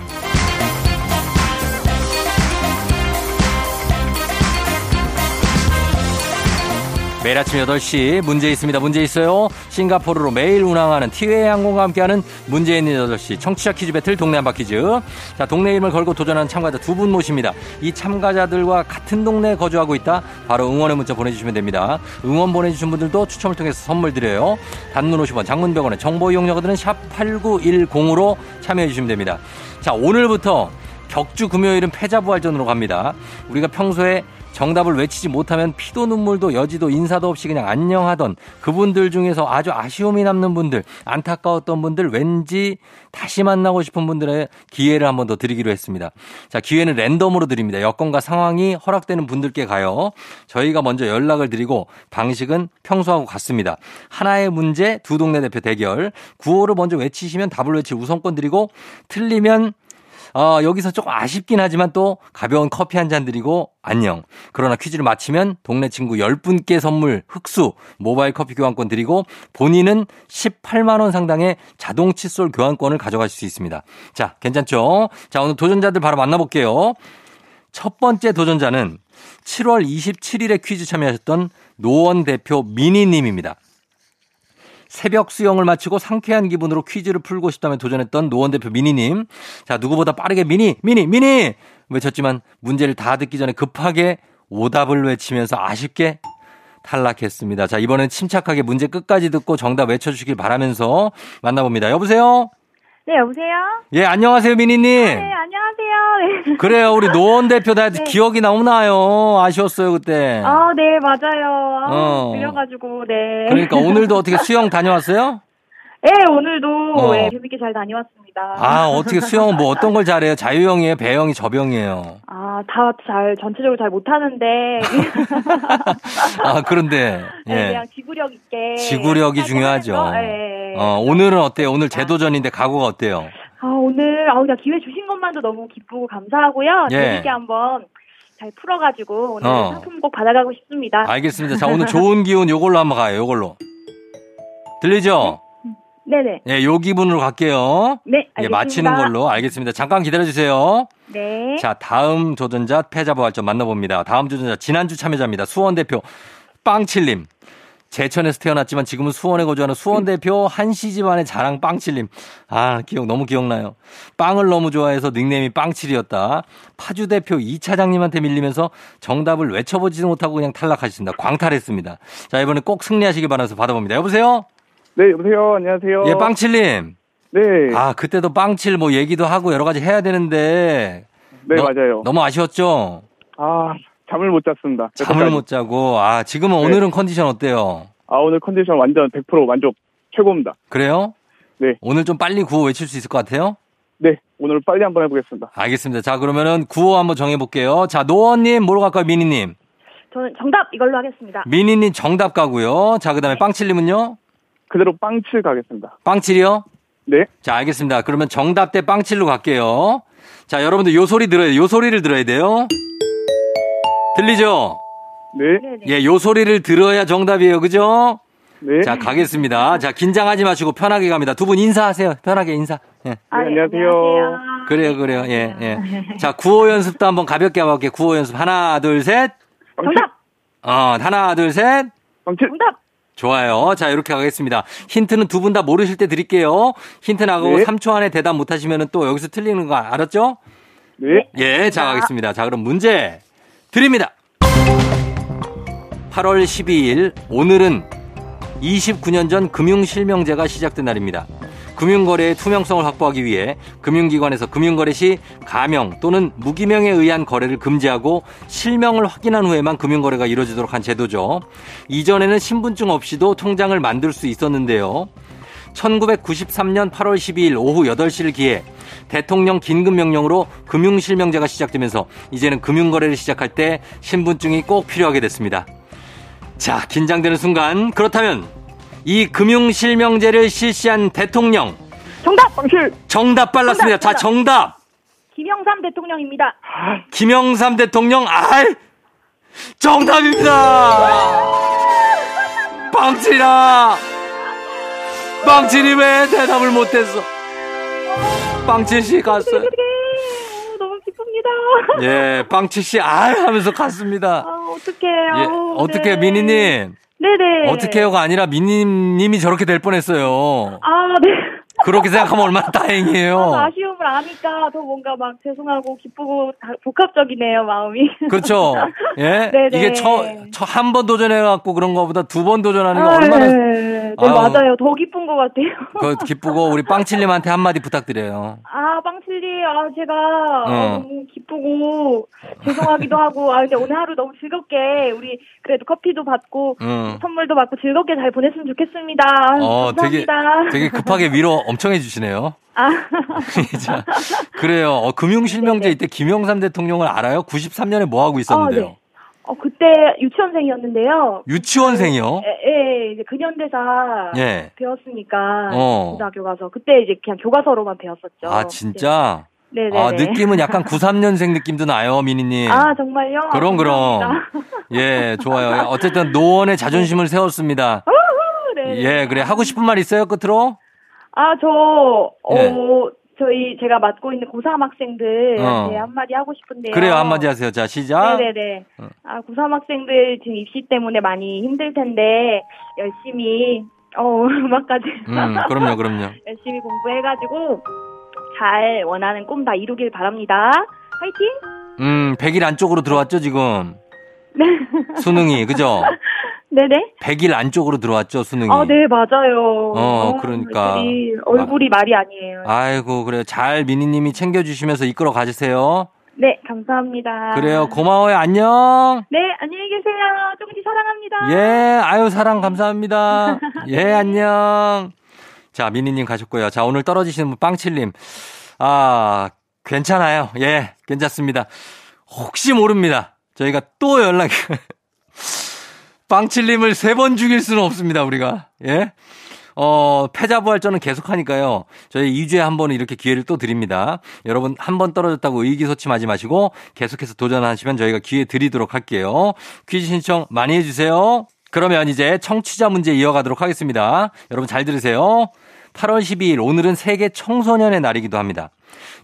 매일 아침 8시 문제 있습니다. 문제 있어요. 싱가포르로 매일 운항하는 티웨이 항공과 함께하는 문제 있는 8시 청취자 퀴즈 배틀 동네 한바 퀴즈. 자, 동네 이름을 걸고 도전하는 참가자 두 분 모십니다. 이 참가자들과 같은 동네에 거주하고 있다. 바로 응원의 문자 보내주시면 됩니다. 응원 보내주신 분들도 추첨을 통해서 선물 드려요. 단문 50원, 장문 100원의 정보 이용료들은 샵 8910으로 참여해 주시면 됩니다. 자, 오늘부터 격주 금요일은 패자부활전으로 갑니다. 우리가 평소에 정답을 외치지 못하면 피도 눈물도 여지도 인사도 없이 그냥 안녕하던 그분들 중에서 아주 아쉬움이 남는 분들, 안타까웠던 분들, 왠지 다시 만나고 싶은 분들의 기회를 한 번 더 드리기로 했습니다. 자, 기회는 랜덤으로 드립니다. 여건과 상황이 허락되는 분들께 가요. 저희가 먼저 연락을 드리고 방식은 평소하고 같습니다. 하나의 문제, 두 동네 대표 대결. 구호를 먼저 외치시면 답을 외칠 우선권 드리고 틀리면 어, 여기서 조금 아쉽긴 하지만 또 가벼운 커피 한 잔 드리고 안녕. 그러나 퀴즈를 마치면 동네 친구 10분께 선물 흑수 모바일 커피 교환권 드리고 본인은 18만 원 상당의 자동 칫솔 교환권을 가져가실 수 있습니다. 자, 괜찮죠? 자, 오늘 도전자들 바로 만나볼게요. 첫 번째 도전자는 7월 27일에 퀴즈 참여하셨던 노원 대표 미니님입니다. 새벽 수영을 마치고 상쾌한 기분으로 퀴즈를 풀고 싶다며 도전했던 노원 대표 미니님. 자, 누구보다 빠르게 미니, 미니, 미니! 외쳤지만 문제를 다 듣기 전에 급하게 오답을 외치면서 아쉽게 탈락했습니다. 자, 이번엔 침착하게 문제 끝까지 듣고 정답 외쳐주시길 바라면서 만나봅니다. 여보세요? 네, 여보세요? 예, 안녕하세요, 미니님. 네, 안녕하세요. 네. 그래요, 우리 노원 대표 다 [laughs] 네. 기억이 너무 나요. 아쉬웠어요, 그때. 아, 네, 맞아요. 아, 어. 그래가지고, 네. 그러니까 오늘도 어떻게 수영 다녀왔어요? [laughs] 네, 오늘도 어. 네, 재밌게 잘 다녀왔습니다. 아, 어떻게 수영은 뭐 어떤 걸 잘해요? 자유형이에요? 배영이 저병이에요? 아, 다 잘, 전체적으로 잘 못하는데. [laughs] [laughs] 아, 그런데, 네, 예. 그냥 지구력 있게. 지구력이 중요하죠. 네. 어, 오늘은 어때요? 오늘 재도전인데 각오가 어때요? 아, 오늘, 아, 그냥 기회 주신 것만도 너무 기쁘고 감사하고요. 예. 재밌게 한번 잘 풀어가지고 오늘 어. 상품 꼭 받아가고 싶습니다. 알겠습니다. 자, 오늘 좋은 기운 요걸로 한번 가요, 요걸로. 들리죠? 네네. 예, 요 기분으로 갈게요. 네, 예, 알겠습니다. 마치는 걸로. 알겠습니다. 잠깐 기다려주세요. 네. 자, 다음 도전자 패자 부활전 만나봅니다. 다음 도전자 지난주 참여자입니다. 수원 대표 빵칠님. 제천에서 태어났지만 지금은 수원에 거주하는 수원 대표 한시 집안의 자랑 빵칠님. 아, 기억 너무 기억나요. 빵을 너무 좋아해서 닉네임이 빵칠이었다. 파주 대표 이 차장님한테 밀리면서 정답을 외쳐보지도 못하고 그냥 탈락하셨습니다. 광탈했습니다. 자, 이번에 꼭 승리하시길 바라면서 받아봅니다. 여보세요? 네, 여보세요. 안녕하세요. 예, 빵칠님. 네, 아, 그때도 빵칠 뭐 얘기도 하고 여러 가지 해야 되는데. 네 너- 맞아요. 너무 아쉬웠죠? 아, 잠을 못 잤습니다. 잠을 여태까지. 못 자고 아 지금은 네. 오늘은 컨디션 어때요? 아, 오늘 컨디션 완전 100% 만족 최고입니다. 그래요? 네. 오늘 좀 빨리 구호 외칠 수 있을 것 같아요? 네, 오늘 빨리 한번 해보겠습니다. 알겠습니다. 자 그러면은 구호 한번 정해볼게요. 자 노원님 뭐로 갈까요? 미니님. 저는 정답 이걸로 하겠습니다. 미니님 정답 가고요. 자 그 다음에 빵칠님은요? 그대로 빵칠 가겠습니다. 빵칠이요? 네, 자 알겠습니다. 그러면 정답 대 빵칠로 갈게요. 자 여러분들 요 소리 들어야 요 소리를 들어야 돼요. 들리죠? 네. 예, 요 소리를 들어야 정답이에요. 그죠? 네. 자 가겠습니다. 자 긴장하지 마시고 편하게 갑니다. 두 분 인사하세요. 편하게 인사. 예. 아, 네, 안녕하세요. 그래요, 그래요. 예, 예. [laughs] 자, 구호 연습도 한번 가볍게 해볼게요. 구호 연습. 하나, 둘, 셋. 정답! 어, 하나, 둘, 셋. 정답! 좋아요. 자, 이렇게 가겠습니다. 힌트는 두 분 다 모르실 때 드릴게요. 힌트 나가고 네. 3초 안에 대답 못 하시면 또 여기서 틀리는 거 알았죠? 네, 예, 자, 가겠습니다. 자, 그럼 문제 드립니다. 8월 12일, 오늘은 29년 전 금융실명제가 시작된 날입니다. 금융거래의 투명성을 확보하기 위해 금융기관에서 금융거래 시 가명 또는 무기명에 의한 거래를 금지하고 실명을 확인한 후에만 금융거래가 이루어지도록 한 제도죠. 이전에는 신분증 없이도 통장을 만들 수 있었는데요. 1993년 8월 12일 오후 8시를 기해 대통령 긴급명령으로 금융실명제가 시작되면서 이제는 금융거래를 시작할 때 신분증이 꼭 필요하게 됐습니다. 자, 긴장되는 순간. 그렇다면 이 금융실명제를 실시한 대통령 정답! 빵칠. 정답 빨랐습니다. 자, 정답. 김영삼 대통령입니다. 김영삼 대통령. 아, 정답입니다! 빵칠이라! 빵칠이 왜 대답을 못했어? 빵칠 씨 갔어요. 너무 기쁩니다. 예, 빵칠 씨, 알 하면서 갔습니다. 아, 어떡해요. 예, 어떻게, 네. 미니님. 네네. 어떻게 요가 아니라 미니님이 저렇게 될 뻔했어요. 아, 네. 그렇게 생각하면 얼마나 다행이에요. 아, 아쉬 움을 아니까 더 뭔가 막 죄송하고 기쁘고 다 복합적이네요, 마음이. 그렇죠. [laughs] 예? 네네. 이게 처, 처, 한 번 도전해갖고 그런 거보다 두 번 도전하는 게 아, 얼마나 네, 네. 맞아요. 더 기쁜 것 같아요. [laughs] 그 기쁘고 우리 빵칠님한테 한마디 부탁드려요. 아, 빵칠리, 아, 제가 어. 어, 너무 기쁘고 죄송하기도 하고, 아, 근데 오늘 하루 너무 즐겁게 우리 그래도 커피도 받고 응. 선물도 받고 즐겁게 잘 보냈으면 좋겠습니다. 어, 되게, 감사합니다. 되게 급하게 위로 엄청 해주시네요. 아, [laughs] 자, 그래요. 어, 금융실명제 이때 김영삼 대통령을 알아요? 93년에 뭐 하고 있었는데요? 어, 네. 어, 그때 유치원생이었는데요. 유치원생이요? 예, 예, 이제 근현대사 예. 배웠으니까 어. 고등학교 가서 그때 이제 그냥 교과서로만 배웠었죠. 아, 진짜? 네, 네. 아, 느낌은 약간 93년생 느낌도 나요, 미니님. 아, 정말요? 그럼, 그럼. 예, 좋아요. 어쨌든 노원의 자존심을 세웠습니다. 네. 예, 그래. 하고 싶은 말 있어요, 끝으로? 아, 저, 어, 예. 저희 제가 맡고 있는 고3 학생들한테 어. 한마디 하고 싶은데요. 그래요, 한마디 하세요. 자, 시작. 네네네. 어. 아, 고3 학생들 지금 입시 때문에 많이 힘들 텐데, 열심히, 어, [laughs] 음악까지. 음, 그럼요, 그럼요. [laughs] 열심히 공부해가지고, 잘 원하는 꿈 다 이루길 바랍니다. 화이팅! 음, 100일 안쪽으로 들어왔죠, 지금? 네. 수능이, 그죠? [laughs] 네네. 100일 안쪽으로 들어왔죠, 수능이. 아, 네, 맞아요. 어, 그러니까. 얼굴이, 얼굴이 말이 아니에요. 아이고, 그래요. 잘 미니님이 챙겨주시면서 이끌어 가주세요. 네, 감사합니다. 그래요. 고마워요. 안녕. 네, 안녕히 계세요. 조금씩 사랑합니다. 예, 아유, 사랑 감사합니다. [laughs] 예, 안녕. 자, 미니님 가셨고요. 자, 오늘 떨어지시는 분, 빵칠님. 아, 괜찮아요. 예, 괜찮습니다. 혹시 모릅니다. 저희가 또 연락이, [laughs] 빵칠님을 세 번 죽일 수는 없습니다, 우리가. 예? 어, 패자부활전은 계속 하니까요. 저희 2주에 한 번은 이렇게 기회를 또 드립니다. 여러분, 한 번 떨어졌다고 의기소침하지 마시고 계속해서 도전하시면 저희가 기회 드리도록 할게요. 퀴즈 신청 많이 해주세요. 그러면 이제 청취자 문제 이어가도록 하겠습니다. 여러분 잘 들으세요. 8월 12일 오늘은 세계 청소년의 날이기도 합니다.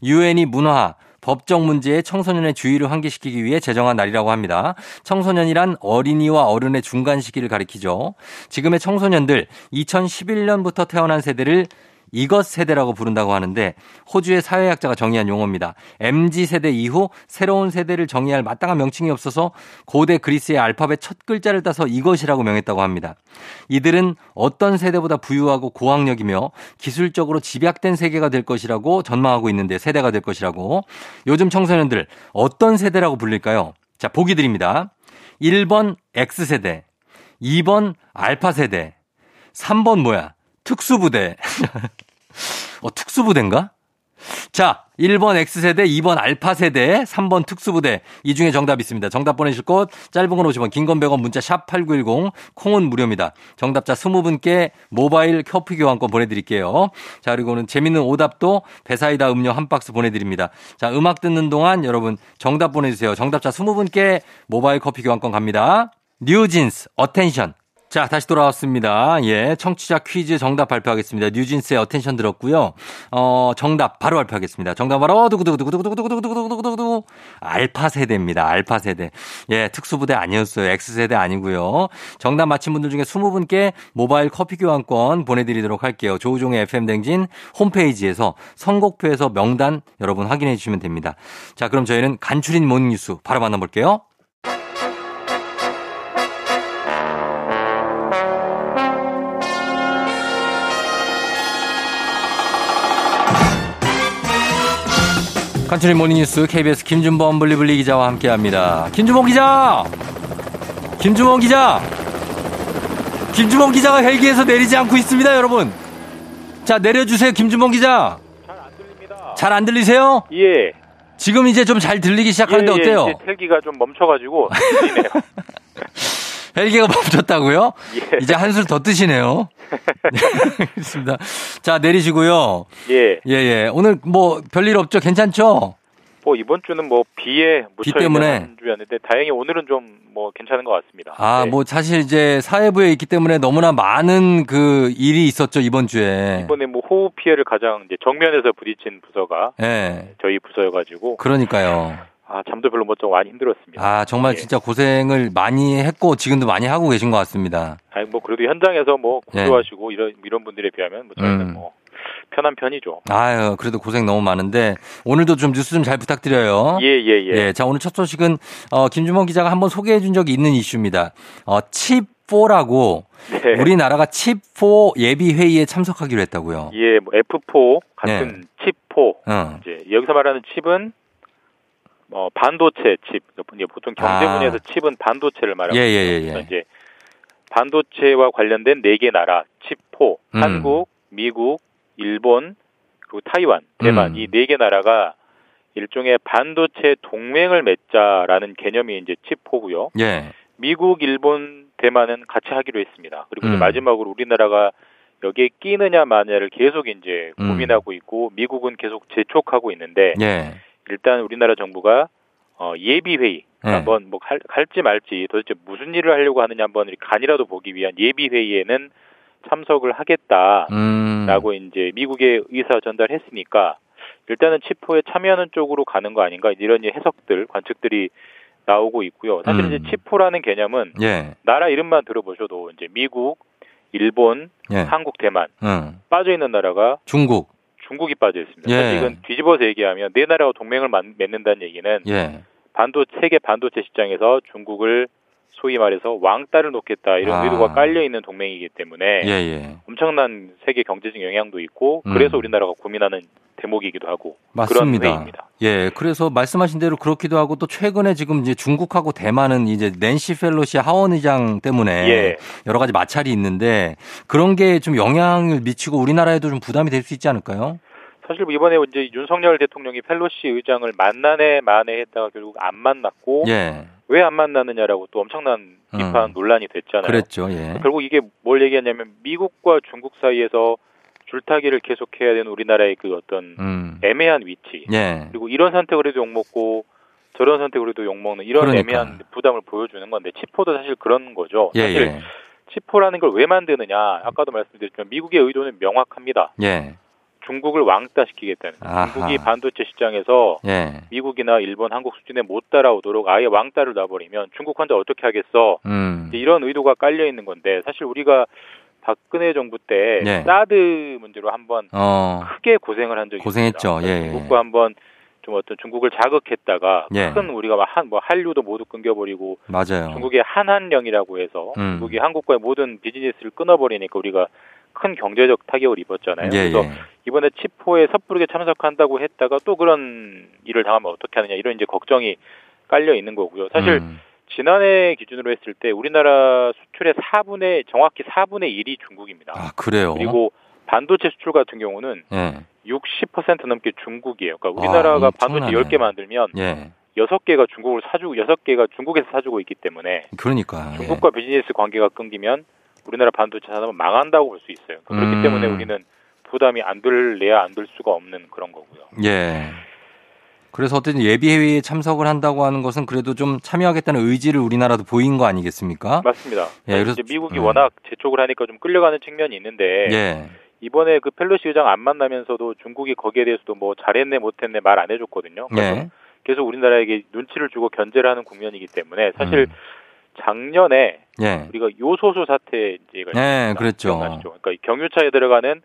유엔이 문화, 법적 문제에 청소년의 주의를 환기시키기 위해 제정한 날이라고 합니다. 청소년이란 어린이와 어른의 중간 시기를 가리키죠. 지금의 청소년들 2011년부터 태어난 세대를 이것 세대라고 부른다고 하는데 호주의 사회학자가 정의한 용어입니다. MZ 세대 이후 새로운 세대를 정의할 마땅한 명칭이 없어서 고대 그리스의 알파벳 첫 글자를 따서 이것이라고 명했다고 합니다. 이들은 어떤 세대보다 부유하고 고학력이며 기술적으로 집약된 세계가 될 것이라고 전망하고 있는데 세대가 될 것이라고 요즘 청소년들 어떤 세대라고 불릴까요? 자, 보기 드립니다. 1번 X세대, 2번 알파세대, 3번 뭐야? 특수부대. [laughs] 어, 특수부대인가? 자, 1번 X세대, 2번 알파세대, 3번 특수부대. 이 중에 정답 있습니다. 정답 보내실 곳, 짧은 건 50원, 긴 건 100원, 문자 샵 8910, 콩은 무료입니다. 정답자 20분께 모바일 커피 교환권 보내드릴게요. 자, 그리고는 재밌는 오답도 배사이다 음료 한 박스 보내드립니다. 자, 음악 듣는 동안 여러분 정답 보내주세요. 정답자 20분께 모바일 커피 교환권 갑니다. 뉴진스, Attention. 자, 다시 돌아왔습니다. 예, 청취자 퀴즈 정답 발표하겠습니다. 뉴진스의 Attention 들었고요. 어, 정답 바로 발표하겠습니다. 정답 바로 두구두구두구두구두구두구두구두구두구 알파 세대입니다. 알파 세대. 예, 특수부대 아니었어요. X 세대 아니고요. 정답 맞힌 분들 중에 20분께 모바일 커피 교환권 보내 드리도록 할게요. 조우종의 FM 댕진 홈페이지에서 선곡표에서 명단 여러분 확인해 주시면 됩니다. 자, 그럼 저희는 간추린 모닝 뉴스 바로 만나 볼게요. 간추린 모닝뉴스 KBS 김준범 블리블리 기자와 함께합니다. 김준범 기자, 김준범 기자, 김준범 기자가 헬기에서 내리지 않고 있습니다, 여러분. 자 내려주세요, 김준범 기자. 잘 안 들립니다. 잘 안 들리세요? 예. 지금 이제 좀 잘 들리기 시작하는데 예, 예, 어때요? 헬기가 좀 멈춰가지고. [laughs] 헬기가 [laughs] 멈췄다고요? 예. 이제 한술 더 뜨시네요. [laughs] 네, 알겠습니다. 자 내리시고요. 예. 예, 예. 오늘 뭐 별일 없죠? 괜찮죠? 뭐 이번 주는 뭐 비에 비 때문에? 주였는데 다행히 오늘은 좀 뭐 괜찮은 것 같습니다. 아, 네. 뭐 사실 이제 사회부에 있기 때문에 너무나 많은 그 일이 있었죠, 이번 주에. 이번에 뭐 호우 피해를 가장 이제 정면에서 부딪힌 부서가 예. 저희 부서여가지고 그러니까요. 아 잠도 별로 못 자고 많이 힘들었습니다. 아, 정말 예. 진짜 고생을 많이 했고 지금도 많이 하고 계신 것 같습니다. 아니 뭐 그래도 현장에서 뭐 예. 구조하시고 이런 이런 분들에 비하면 뭐 저희는 음. 뭐 편한 편이죠. 아유, 그래도 고생 너무 많은데 오늘도 좀 뉴스 좀 잘 부탁드려요. 예 예, 예. 예, 자, 오늘 첫 소식은 어, 김주범 기자가 한번 소개해 준 적이 있는 이슈입니다. 어, 칩 4라고 네. 우리나라가 칩4 예비 회의에 참석하기로 했다고요. 예, 뭐 F4 같은 칩4 어. 이제 여기서 말하는 칩은 어 반도체 칩. 보통 경제 아. 분야에서 칩은 반도체를 말하고 예, 예, 예, 예. 이제 반도체와 관련된 네 개 나라 칩4 음. 한국, 미국, 일본 그리고 타이완, 대만 음. 이네 개 나라가 일종의 반도체 동맹을 맺자라는 개념이 이제 칩4고요. 예. 미국, 일본, 대만은 같이 하기로 했습니다. 그리고 음. 마지막으로 우리나라가 여기에 끼느냐 마냐를 계속 이제 음. 고민하고 있고 미국은 계속 재촉하고 있는데 예. 일단 우리나라 정부가 어, 예비 회의 예. 한번 뭐 할, 할지 말지 도대체 무슨 일을 하려고 하느냐 한번 간이라도 보기 위한 예비 회의에는 참석을 하겠다라고 음. 이제 미국에 의사 전달했으니까 일단은 치포에 참여하는 쪽으로 가는 거 아닌가 이런 해석들 관측들이 나오고 있고요. 사실 음. 이제 치포라는 개념은 예. 나라 이름만 들어보셔도 이제 미국, 일본, 예. 한국, 대만 응. 빠져 있는 나라가 중국. 중국이 빠져 있습니다. 예. 사실 이건 뒤집어서 얘기하면 네 나라가 동맹을 만- 맺는다는 얘기는 예. 반도 세계 반도체 시장에서 중국을 소위 말해서 왕따를 놓겠다 이런 아. 의도가 깔려 있는 동맹이기 때문에 예, 예. 엄청난 세계 경제적 영향도 있고 음. 그래서 우리나라가 고민하는 대목이기도 하고 맞습니다. 그런 회의입니다. 예, 그래서 말씀하신 대로 그렇기도 하고 또 최근에 지금 이제 중국하고 대만은 이제 낸시 펠로시 하원 의장 때문에 예. 여러 가지 마찰이 있는데 그런 게 좀 영향을 미치고 우리나라에도 좀 부담이 될 수 있지 않을까요? 사실 뭐 이번에 이제 윤석열 대통령이 펠로시 의장을 만나네 만에 했다가 결국 안 만났고 예. 왜안 만나느냐라고 또 엄청난 비판 음. 논란이 됐잖아요. 그랬죠. 예. 결국 이게 뭘 얘기하냐면 미국과 중국 사이에서 줄타기를 계속해야 되는 우리나라의 그 어떤 음. 애매한 위치 예. 그리고 이런 선택을 해도 욕 먹고 저런 선택을 해도 욕 먹는 이런 그러니까. 애매한 부담을 보여주는 건데 치포도 사실 그런 거죠. 예, 사실 예. 치포라는 걸 왜 만드느냐 아까도 말씀드렸지만 미국의 의도는 명확합니다. 예. 중국을 왕따시키겠다는 거예요. 중국이 반도체 시장에서 예. 미국이나 일본, 한국 수준에 못 따라오도록 아예 왕따를 놔버리면 중국 혼자 어떻게 하겠어? 음. 이런 의도가 깔려 있는 건데 사실 우리가 박근혜 정부 때 예. 사드 문제로 한번 어. 크게 고생을 한 적이 고생했죠. 있습니다. 예, 예. 중국과 한번 좀 어떤 중국을 자극했다가 예. 큰 우리가 한 뭐 한류도 모두 끊겨버리고 맞아요. 중국의 한한령이라고 해서 음. 중국이 한국과의 모든 비즈니스를 끊어버리니까 우리가 큰 경제적 타격을 입었잖아요. 예, 그래서 예. 이번에 치포에 섣부르게 참석한다고 했다가 또 그런 일을 당하면 어떻게 하느냐 이런 이제 걱정이 깔려 있는 거고요. 사실 음. 지난해 기준으로 했을 때 우리나라 수출의 4분의 정확히 4분의 1이 중국입니다. 아, 그래요. 그리고 반도체 수출 같은 경우는 예. 60% 넘게 중국이에요. 그러니까 우리나라가 아, 반도체 엄청나네. 10개 만들면 예. 6개가 중국을 사주고 6개가 중국에서 사주고 있기 때문에 그러니까. 예. 중국과 비즈니스 관계가 끊기면 우리나라 반도체 산업은 망한다고 볼 수 있어요. 그렇기 음. 때문에 우리는 부담이 안 들래야 안 들 수가 없는 그런 거고요. 예. 그래서 어쨌든 예비회의에 참석을 한다고 하는 것은 그래도 좀 참여하겠다는 의지를 우리나라도 보인 거 아니겠습니까? 맞습니다. 예, 그래서- 미국이 음. 워낙 재촉을 하니까 좀 끌려가는 측면이 있는데 예. 이번에 그 펠로시 의장 안 만나면서도 중국이 거기에 대해서도 뭐 잘했네 못했네 말 안 해줬거든요. 그래서 예. 계속 우리나라에게 눈치를 주고 견제를 하는 국면이기 때문에 사실 음. 작년에 예. 우리가 요소수 사태 이제가 네, 있습니다. 그랬죠. 기억나시죠? 그러니까 이 경유차에 들어가는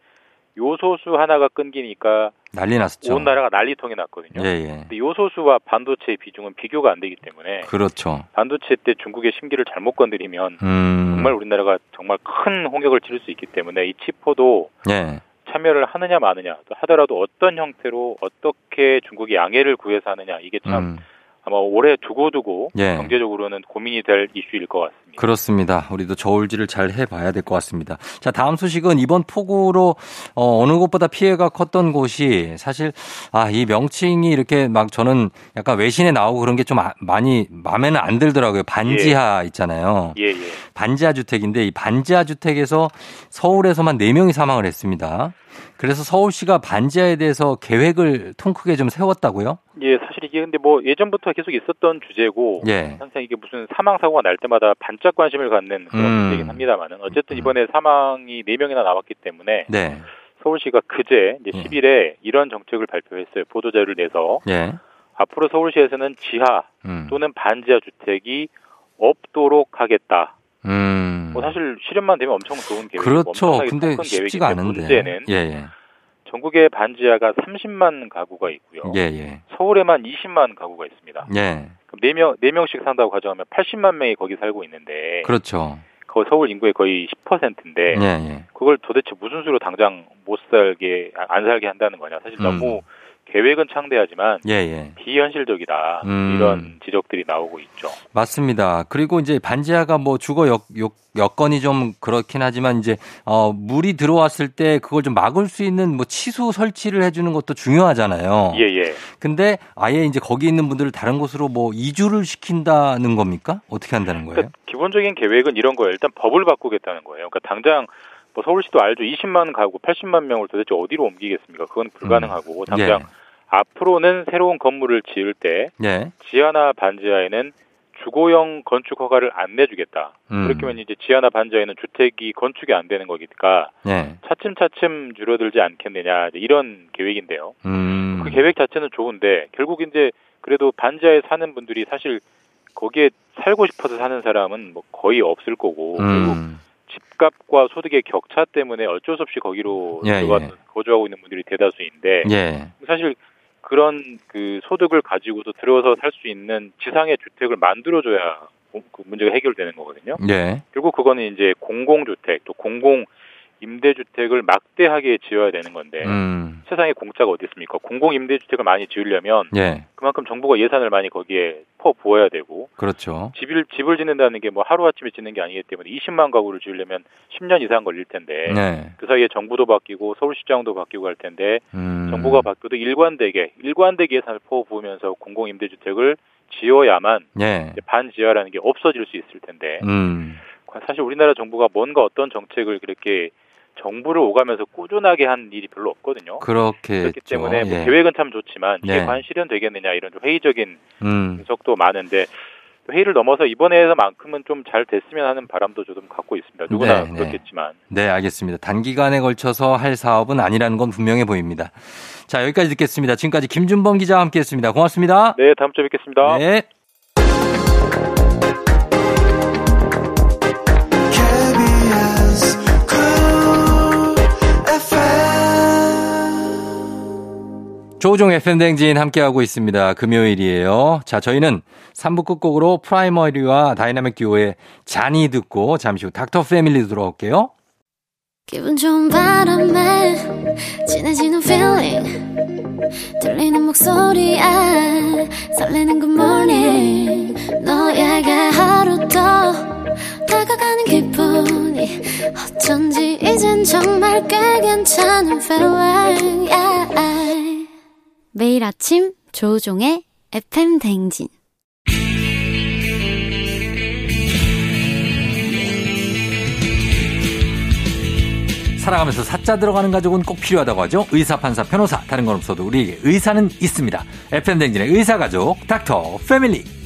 요소수 하나가 끊기니까 난리 났었죠. 온 나라가 난리통이 났거든요. 예, 예. 근데 요소수와 반도체의 비중은 비교가 안 되기 때문에 그렇죠. 반도체 때 중국의 심기를 잘못 건드리면 음. 정말 우리나라가 정말 큰 홍역을 치를 수 있기 때문에 이 치포도 예. 참여를 하느냐 마느냐 또 하더라도 어떤 형태로 어떻게 중국이 양해를 구해서 하느냐 이게 참 음. 아마 올해 두고두고 예. 경제적으로는 고민이 될 이슈일 것 같습니다. 그렇습니다. 우리도 저울질을 잘 해봐야 될 것 같습니다. 자, 다음 소식은 이번 폭우로 어, 어느 곳보다 피해가 컸던 곳이 사실 아, 이 명칭이 이렇게 막 저는 약간 외신에 나오고 그런 게 좀 많이 마음에는 안 들더라고요. 반지하 있잖아요. 예, 예. 반지하 주택인데 이 반지하 주택에서 서울에서만 4 명이 사망을 했습니다. 그래서 서울시가 반지하에 대해서 계획을 통 크게 좀 세웠다고요? 예, 사실 이게 근데 뭐 예전부터 계속 있었던 주제고 예. 항상 이게 무슨 사망 사고가 날 때마다 반짝 관심을 갖는 그런 음. 문제이긴 합니다만은 어쨌든 이번에 사망이 4 명이나 나왔기 때문에 네. 서울시가 그제 이제 예. 10일에 이런 정책을 발표했어요. 보도 자료를 내서 예. 앞으로 서울시에서는 지하 음. 또는 반지하 주택이 없도록 하겠다. 음. 뭐 사실 실현만 되면 엄청 좋은 계획이고 그렇죠. 근데 큰 쉽지가 않은데. 문제는 예, 예. 전국에 반지하가 30만 가구가 있고요. 예, 예. 서울에만 20만 가구가 있습니다. 예. 그럼 4명, 4명씩 산다고 가정하면 80만 명이 거기 살고 있는데 그렇죠. 거 서울 인구의 거의 10%인데 예, 예. 그걸 도대체 무슨 수로 당장 못 살게 안 살게 한다는 거냐. 사실 음. 너무 계획은 창대하지만 예, 예. 비현실적이다. 음. 이런 지적들이 나오고 있죠. 맞습니다. 그리고 이제 반지하가 뭐 주거 여, 여, 여 건이 좀 그렇긴 하지만 이제 어 물이 들어왔을 때 그걸 좀 막을 수 있는 뭐 치수 설치를 해주는 것도 중요하잖아요. 예, 예. 근데 아예 이제 거기 있는 분들을 다른 곳으로 뭐 이주를 시킨다는 겁니까? 어떻게 한다는 거예요? 그러니까 기본적인 계획은 이런 거예요. 일단 법을 바꾸겠다는 거예요. 그러니까 당장 뭐 서울시도 알죠. 20만 가구, 80만 명을 도대체 어디로 옮기겠습니까? 그건 불가능하고 당장 앞으로는 새로운 건물을 지을 때 예. 예. 지하나 반지하에는 주거용 건축 허가를 안 내주겠다. 음. 그렇게 하면 이제 지하나 반지하에는 주택이 건축이 안 되는 거니까 예. 차츰차츰 줄어들지 않겠느냐 이런 계획인데요. 음. 그 계획 자체는 좋은데 결국 이제 그래도 반지하에 사는 분들이 사실 거기에 살고 싶어서 사는 사람은 뭐 거의 없을 거고 음. 집값과 소득의 격차 때문에 어쩔 수 없이 거기로 예, 들어가 예. 거주하고 있는 분들이 대다수인데 예. 사실 그런 그 소득을 가지고도 들어서 살 수 있는 지상의 주택을 만들어줘야 그 문제가 해결되는 거거든요. 예. 결국 그거는 이제 공공주택 또 공공 임대주택을 막대하게 지어야 되는 건데 음. 세상에 공짜가 어디 있습니까? 공공 임대주택을 많이 지으려면 예. 그만큼 정부가 예산을 많이 거기에 퍼 부어야 되고 그렇죠. 집을 집을 짓는다는 게 뭐 하루 아침에 짓는 게 아니기 때문에 20만 가구를 지으려면 10년 이상 걸릴 텐데 네. 그 사이에 정부도 바뀌고 서울시장도 바뀌고 할 텐데 음. 정부가 바뀌어도 일관되게 일관되게 예산을 퍼 부으면서 공공 임대주택을 지어야만 예. 반지하라는 게 없어질 수 있을 텐데 음. 사실 우리나라 정부가 뭔가 어떤 정책을 그렇게 정부를 오가면서 꾸준하게 한 일이 별로 없거든요. 그렇게 그렇기 때문에 뭐 예. 계획은 참 좋지만 이게 네. 과연 실현되겠느냐 이런 좀 회의적인 음. 분석도 많은데 회의를 넘어서 이번에만큼은 좀 잘 됐으면 하는 바람도 좀 갖고 있습니다. 누구나 네, 네. 그렇겠지만 네, 알겠습니다. 단기간에 걸쳐서 할 사업은 아니라는 건 분명해 보입니다. 자, 여기까지 듣겠습니다. 지금까지 김준범 기자와 함께 했습니다. 고맙습니다. 네 다음 주에 뵙겠습니다. 네. 조우종 FM 댕진 함께하고 있습니다. 금요일이에요. 자, 저희는 3부 끝곡으로 프라이머리와 다이나믹 듀오의 자니 듣고 잠시 후 닥터 패밀리 돌아올게요. 기분 좋은 바람에 진해지는 feeling 들리는 목소리에 설레는 good morning 너에게 하루 더 다가가는 기분이 어쩐지 이젠 정말 꽤 괜찮은 feeling yeah. 매일 아침 조종의 FM 댕진 살아가면서 사자 들어가는 가족은 꼭 필요하다고 하죠. 의사, 판사, 변호사. 다른 건 없어도 우리에게 의사는 있습니다. FM 댕진의 의사 가족 닥터 패밀리.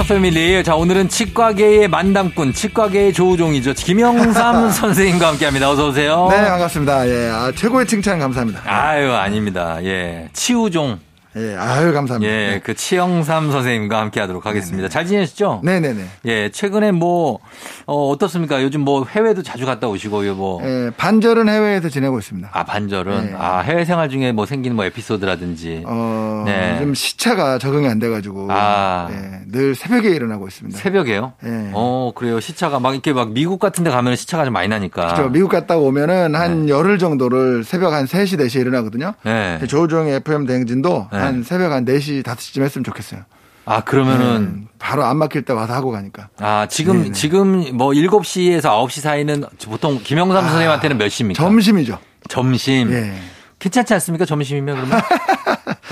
닥터 패밀리. 자, 오늘은 치과계의 만담꾼, 치과계의 조우종이죠. 김영삼 [laughs] 선생님과 함께 합니다. 어서오세요. 네, 반갑습니다. 예, 아, 최고의 칭찬 감사합니다. 아유, 아닙니다. 예. 치우종. 예, 아유, 감사합니다. 예, 그 치영삼 선생님과 함께 하도록 하겠습니다. 잘 지내셨죠? 네네네. 예, 최근에 뭐, 어, 어떻습니까? 요즘 뭐 해외도 자주 갔다 오시고요, 뭐. 예, 반절은 해외에서 지내고 있습니다. 아, 반절은? 네. 아, 해외 생활 중에 뭐 생기는 뭐 에피소드라든지. 어, 네. 좀 시차가 적응이 안 돼가지고. 아. 예, 늘 새벽에 일어나고 있습니다. 새벽에요? 예. 어, 그래요. 시차가 막 이렇게 막 미국 같은 데 가면 시차가 좀 많이 나니까. 저 미국 갔다 오면은 한 네. 열흘 정도를 새벽 한 3시, 4시에 일어나거든요. 네. 조우종의 FM 대행진도 네. 한 새벽 한 4시, 5시쯤 했으면 좋겠어요. 아, 그러면은. 음, 바로 안 막힐 때 와서 하고 가니까. 아, 지금, 네네. 지금 뭐 7시에서 9시 사이는 보통 김영삼 선생님한테는 몇 시입니까? 아, 점심이죠. 점심. 예. 괜찮지 않습니까? 점심이면 그러면? [laughs]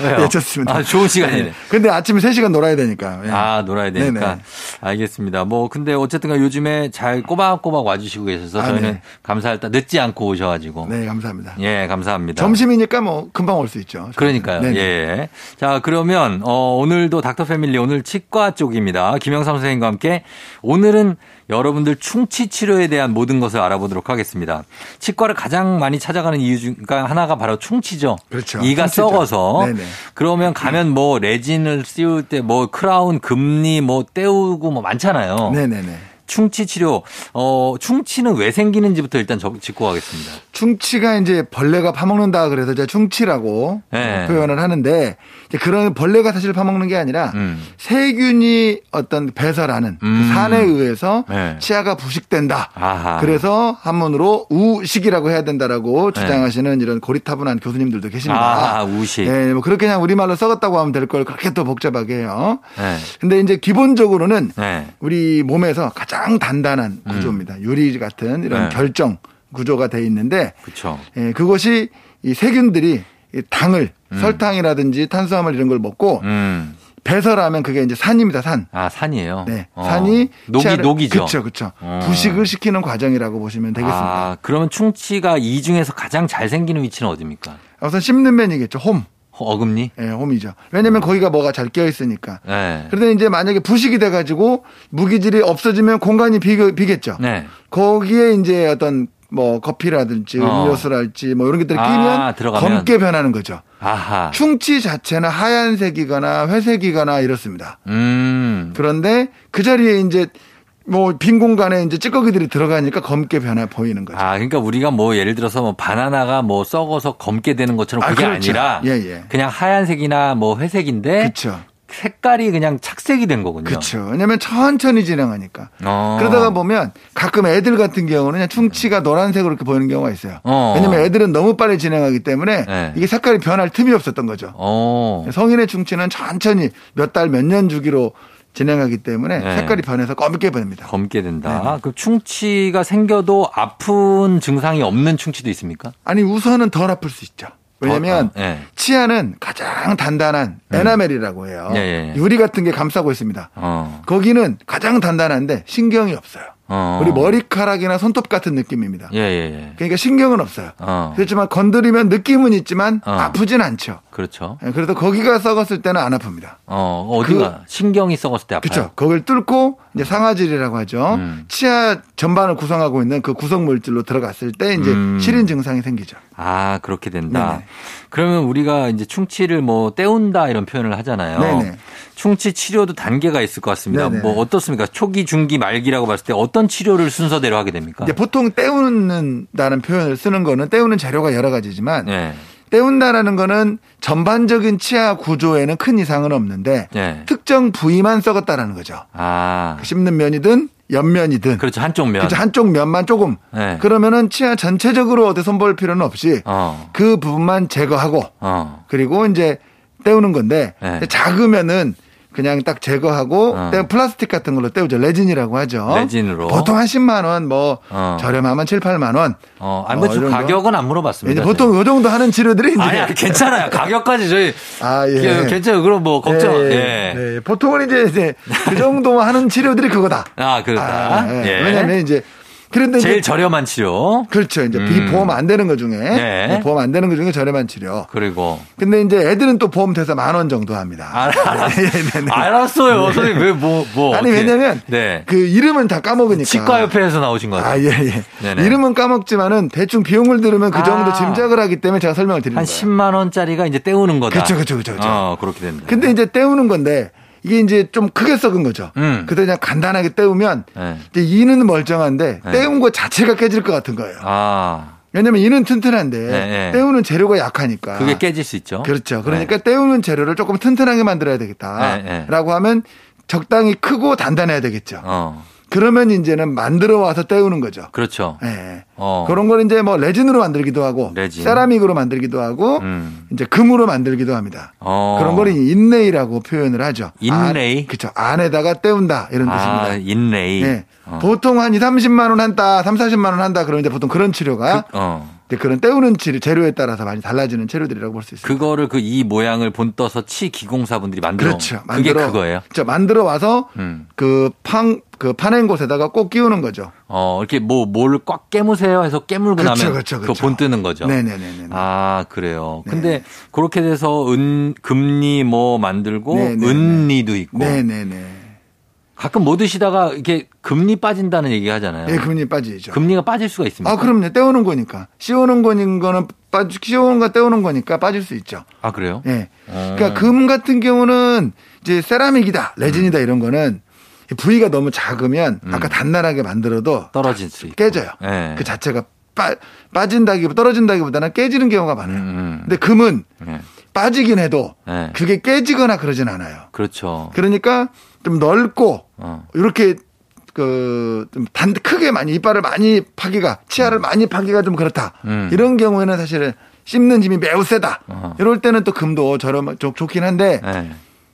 예, 좋습니다. 아, 좋은 시간이네. 네. 근데 아침에 3시간 놀아야 되니까. 예. 아, 놀아야 되니까. 네네. 알겠습니다. 뭐, 근데 어쨌든 간 요즘에 잘 꼬박꼬박 와주시고 계셔서 아, 저희는 네. 감사할 때 늦지 않고 오셔가지고. 네, 감사합니다. 예, 감사합니다. 점심이니까 뭐 금방 올 수 있죠. 그러니까요. 네네. 예. 자, 그러면, 어, 오늘도 닥터 패밀리 오늘 치과 쪽입니다. 김영삼 선생님과 함께 오늘은 여러분들 충치 치료에 대한 모든 것을 알아보도록 하겠습니다. 치과를 가장 많이 찾아가는 이유 중 하나가 바로 충치죠. 그렇죠. 이가 충치죠. 썩어서. 네네. 그러면 가면 뭐 레진을 씌울 때 뭐 크라운, 금리 뭐 떼우고 뭐 많잖아요. 네네네. 충치 치료. 어, 충치는 왜 생기는지부터 일단 적- 짚고 가겠습니다. 충치가 이제 벌레가 파먹는다 그래서 제가 충치라고 네. 표현을 하는데 이제 그런 벌레가 사실 파먹는 게 아니라 음. 세균이 어떤 배설하는 그 음. 산에 의해서 네. 치아가 부식된다. 아하. 그래서 한문으로 우식이라고 해야 된다라고 주장하시는 이런 고리타분한 교수님들도 계십니다. 네. 아, 우식. 네, 뭐 그렇게 그냥 우리말로 썩었다고 하면 될 걸 그렇게 또 복잡하게 해요. 네. 근데 이제 기본적으로는 네. 우리 몸에서 가장 단단한 구조입니다. 유리 같은 이런 음. 네. 결정 구조가 돼 있는데 그렇죠. 예, 그것이 이 세균들이 이 당을 설탕이라든지 탄수화물 이런 걸 먹고 음. 배설하면 그게 이제 산입니다. 산. 아, 산이에요? 네, 어. 산이 녹이, 치아를- 녹이죠? 그렇죠, 그렇죠. 어. 부식을 시키는 과정이라고 보시면 되겠습니다. 아, 그러면 충치가 이 중에서 가장 잘 생기는 위치는 어디입니까? 우선 씹는 면이겠죠. 홈. 어금니? 예, 홈이죠. 왜냐면 거기가 뭐가 잘 껴 있으니까. 네. 그런데 이제 만약에 부식이 돼가지고 무기질이 없어지면 공간이 비, 비겠죠. 네. 거기에 이제 어떤 뭐 커피라든지 어. 음료수랄지 뭐 이런 것들이 아, 끼면 들어가면. 검게 변하는 거죠. 아하. 충치 자체는 하얀색이거나 회색이거나 이렇습니다. 음. 그런데 그 자리에 이제 뭐빈 공간에 이제 찌꺼기들이 들어가니까 검게 변해 보이는 거죠. 아, 그러니까 우리가 뭐 예를 들어서 뭐 바나나가 뭐 썩어서 검게 되는 것처럼 아, 그게 아, 그렇죠. 니라 예, 예. 그냥 하얀색이나 뭐 회색인데 그렇죠. 색깔이 그냥 착색이 된 거군요. 그렇죠. 왜냐면 천천히 진행하니까. 어. 그러다가 보면 가끔 애들 같은 경우는 그냥 충치가 노란색으로 이렇게 보이는 경우가 있어요. 어. 왜냐면 애들은 너무 빨리 진행하기 때문에 네. 이게 색깔이 변할 틈이 없었던 거죠. 어. 성인의 충치는 천천히 몇 달, 몇 년 주기로 진행하기 때문에 네. 색깔이 변해서 검게 변합니다. 검게 된다. 네. 그 충치가 생겨도 아픈 증상이 없는 충치도 있습니까? 아니 우선은 덜 아플 수 있죠. 왜냐면 어, 어, 예. 치아는 가장 단단한 에나멜이라고 해요. 예, 예, 예. 유리 같은 게 감싸고 있습니다. 어. 거기는 가장 단단한데 신경이 없어요. 어. 우리 머리카락이나 손톱 같은 느낌입니다. 예, 예, 예. 그러니까 신경은 없어요. 어. 그렇지만 건드리면 느낌은 있지만 어. 아프진 않죠. 그렇죠. 예, 그래서 거기가 썩었을 때는 안 아픕니다. 어, 어디가 신경이 썩었을 때 아파요. 그렇죠. 그걸 뚫고 이제 상아질이라고 하죠. 음. 치아 전반을 구성하고 있는 그 구성 물질로 들어갔을 때 이제 음. 시린 증상이 생기죠. 아, 그렇게 된다. 네네. 그러면 우리가 이제 충치를 뭐 때운다 이런 표현을 하잖아요. 네네. 충치 치료도 단계가 있을 것 같습니다. 네네. 뭐 어떻습니까? 초기, 중기, 말기라고 봤을 때 어떤 치료를 순서대로 하게 됩니까? 보통 때우는다는 표현을 쓰는 거는 때우는 재료가 여러 가지지만 네. 때운다라는 거는 전반적인 치아 구조에는 큰 이상은 없는데 네. 특정 부위만 썩었다라는 거죠. 아. 씹는 면이든 옆면이든 그렇죠. 한쪽 면. 그렇죠. 한쪽 면만 조금 네. 그러면은 치아 전체적으로 어디 손볼 필요는 없이 어. 그 부분만 제거하고 어. 그리고 이제 때우는 건데 네. 작으면은 그냥 딱 제거하고 어. 때 플라스틱 같은 걸로 때우죠. 레진이라고 하죠. 레진으로. 보통 한 10만 원, 뭐 어. 저렴하면 7, 8만 원. 어, 아니, 뭐, 어? 가격은 안 물어봤습니다. 보통 요 정도 하는 치료들이 이제 아니, 괜찮아요. 가격까지 저희. [laughs] 아, 예. 예, 괜찮아요. 그럼 뭐, 걱정. 예, 예. 예. 예. 보통은 이제, 이제 그 정도 하는 치료들이 그거다. [laughs] 아, 그렇다. 아, 예. 예. 왜냐면 이제 그런데 제일 저렴한 치료. 그렇죠. 이제 음. 비보험 안 되는 것 중에 네. 네, 보험 안 되는 것 중에 저렴한 치료. 그리고 근데 이제 애들은 또 보험 돼서 만 원 정도 합니다. 알, 알, [laughs] 네, 네, 네. 알았어요. 네. 선생님 왜뭐 뭐 아니 어떻게. 왜냐면 네. 그 이름은 다 까먹으니까. 치과 협회에서 나오신 거 같아요. 아, 예, 예. 네네. 이름은 까먹지만은 대충 비용을 들으면 그 정도 아. 짐작을 하기 때문에 제가 설명을 드리는 한 거예요. 10만 원짜리가 이제 때우는 거다. 그쵸, 그쵸, 그쵸. 어, 그렇게 된다. 근데 이제 때우는 건데 이게 이제 좀 크게 썩은 거죠. 음. 그때 그냥 간단하게 때우면 네. 이제 이는 멀쩡한데 네. 때운 것 자체가 깨질 것 같은 거예요. 아, 왜냐면 이는 튼튼한데 네, 네. 때우는 재료가 약하니까. 그게 깨질 수 있죠. 그렇죠. 그러니까 때우는 재료를 조금 튼튼하게 만들어야 네, 네. 되겠다라고 하면 적당히 크고 단단해야 되겠죠. 어, 그러면 이제는 만들어 와서 때우는 거죠. 그렇죠. 예. 어. 그런 걸 이제 뭐 레진으로 만들기도 하고 레진. 세라믹으로 만들기도 하고 음. 이제 금으로 만들기도 합니다. 어. 그런 걸 인레이라고 표현을 하죠. 인레이? 그렇죠. 안에다가 때운다 이런 뜻입니다. 아, 인레이. 예. 어. 보통 한 2, 30만 원 한다, 3, 40만 원 한다 그러면 이제 보통 그런 치료가 어. 그런 때우는 재료에 따라서 많이 달라지는 치료들이라고 볼 수 있습니다. 그거를 그 이 모양을 본떠서 치 기공사분들이 만들어. 그렇죠. 그게 만들어- 그거예요. 그렇죠. 만들어 와서 음. 그 팡, 그 파낸 곳에다가 꼭 끼우는 거죠. 어, 이렇게 뭐, 뭘 꽉 깨무세요 해서 깨물고 그렇죠, 나면 그렇죠, 그거 그렇죠. 본 뜨는 거죠. 네네네네. 아, 그래요. 네. 근데 그렇게 돼서 은, 금리 뭐 만들고 네네네. 은리도 있고 네네네. 가끔 뭐 드시다가 이렇게 금리 빠진다는 얘기 하잖아요. 예, 금리 빠지죠. 금리가 빠질 수가 있습니다. 아, 그럼요. 떼우는 거니까. 씌우는 거는 거는 빠, 씌우는 거 떼우는 거니까 빠질 수 있죠. 아, 그래요? 예. 어. 그러니까 금 같은 경우는 이제 세라믹이다, 레진이다 이런 거는 부위가 너무 작으면 아까 단단하게 만들어도 음. 떨어질 수 있고. 깨져요. 예. 그 자체가 빠, 빠진다기보다 떨어진다기보다는 깨지는 경우가 많아요. 음, 음. 근데 금은 예. 빠지긴 해도 예. 그게 깨지거나 그러진 않아요. 그렇죠. 그러니까 좀 넓고 어. 이렇게 그좀 단 크게 많이 이빨을 많이 파기가 치아를 많이 파기가 좀 그렇다. 음. 이런 경우에는 사실은 씹는 힘이 매우 세다. 어허. 이럴 때는 또 금도 저렴 좋, 좋긴 한데 예.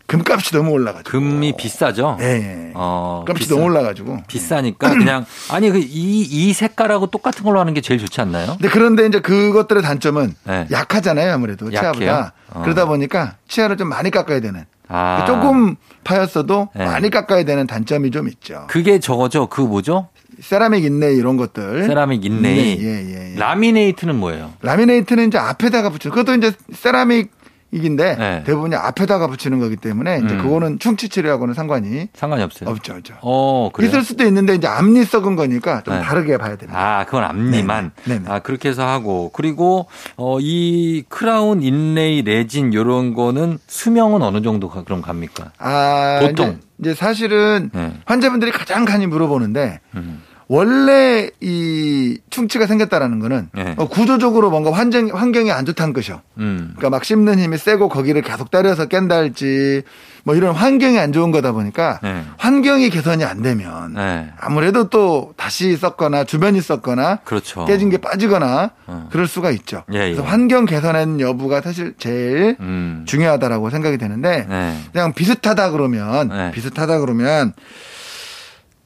금값이 너무 올라가지고. 금이 비싸죠? 예, 예. 어, 금값이 비싸- 너무 올라가지고. 비싸니까 그냥 아니 그이이 색깔하고 똑같은 걸로 하는 게 제일 좋지 않나요? 근데 그런데 이제 그것들의 단점은 네. 약하잖아요 아무래도 약해요? 치아보다 어. 그러다 보니까 치아를 좀 많이 깎아야 되는 아. 조금 파였어도 네. 많이 깎아야 되는 단점이 좀 있죠. 그게 저거죠. 그 뭐죠? 세라믹 인레이 이런 것들. 세라믹 인레이. 네, 예, 예, 예. 라미네이트는 뭐예요? 라미네이트는 이제 앞에다가 붙이는 그것도 이제 세라믹 인데 네. 대부분이 앞에다가 붙이는 거기 때문에 이제 음. 그거는 충치 치료하고는 상관이 상관이 없어요. 없죠, 없죠. 어, 그래요? 있을 수도 있는데 이제 앞니 썩은 거니까 좀 네. 다르게 봐야 됩니다. 아, 그건 앞니만. 네네. 네네. 아, 그렇게 해서 하고. 그리고, 어, 이 크라운, 인레이, 레진, 요런 거는 수명은 어느 정도 가- 그럼 갑니까? 아, 보통. 이제, 이제 사실은 네. 환자분들이 가장 많이 물어보는데 음. 원래 이 충치가 생겼다라는 거는 네. 어, 구조적으로 뭔가 환경, 환경이 안 좋다는 것이요. 음. 그러니까 막 씹는 힘이 세고 거기를 계속 때려서 깬다 할지 뭐 이런 환경이 안 좋은 거다 보니까 네. 환경이 개선이 안 되면 네. 아무래도 또 다시 썩거나 주변이 썩거나 그렇죠. 깨진 게 빠지거나 어. 그럴 수가 있죠. 예, 그래서 예. 환경 개선의 여부가 사실 제일 음. 중요하다라고 생각이 되는데 네. 그냥 비슷하다 그러면 네. 비슷하다 그러면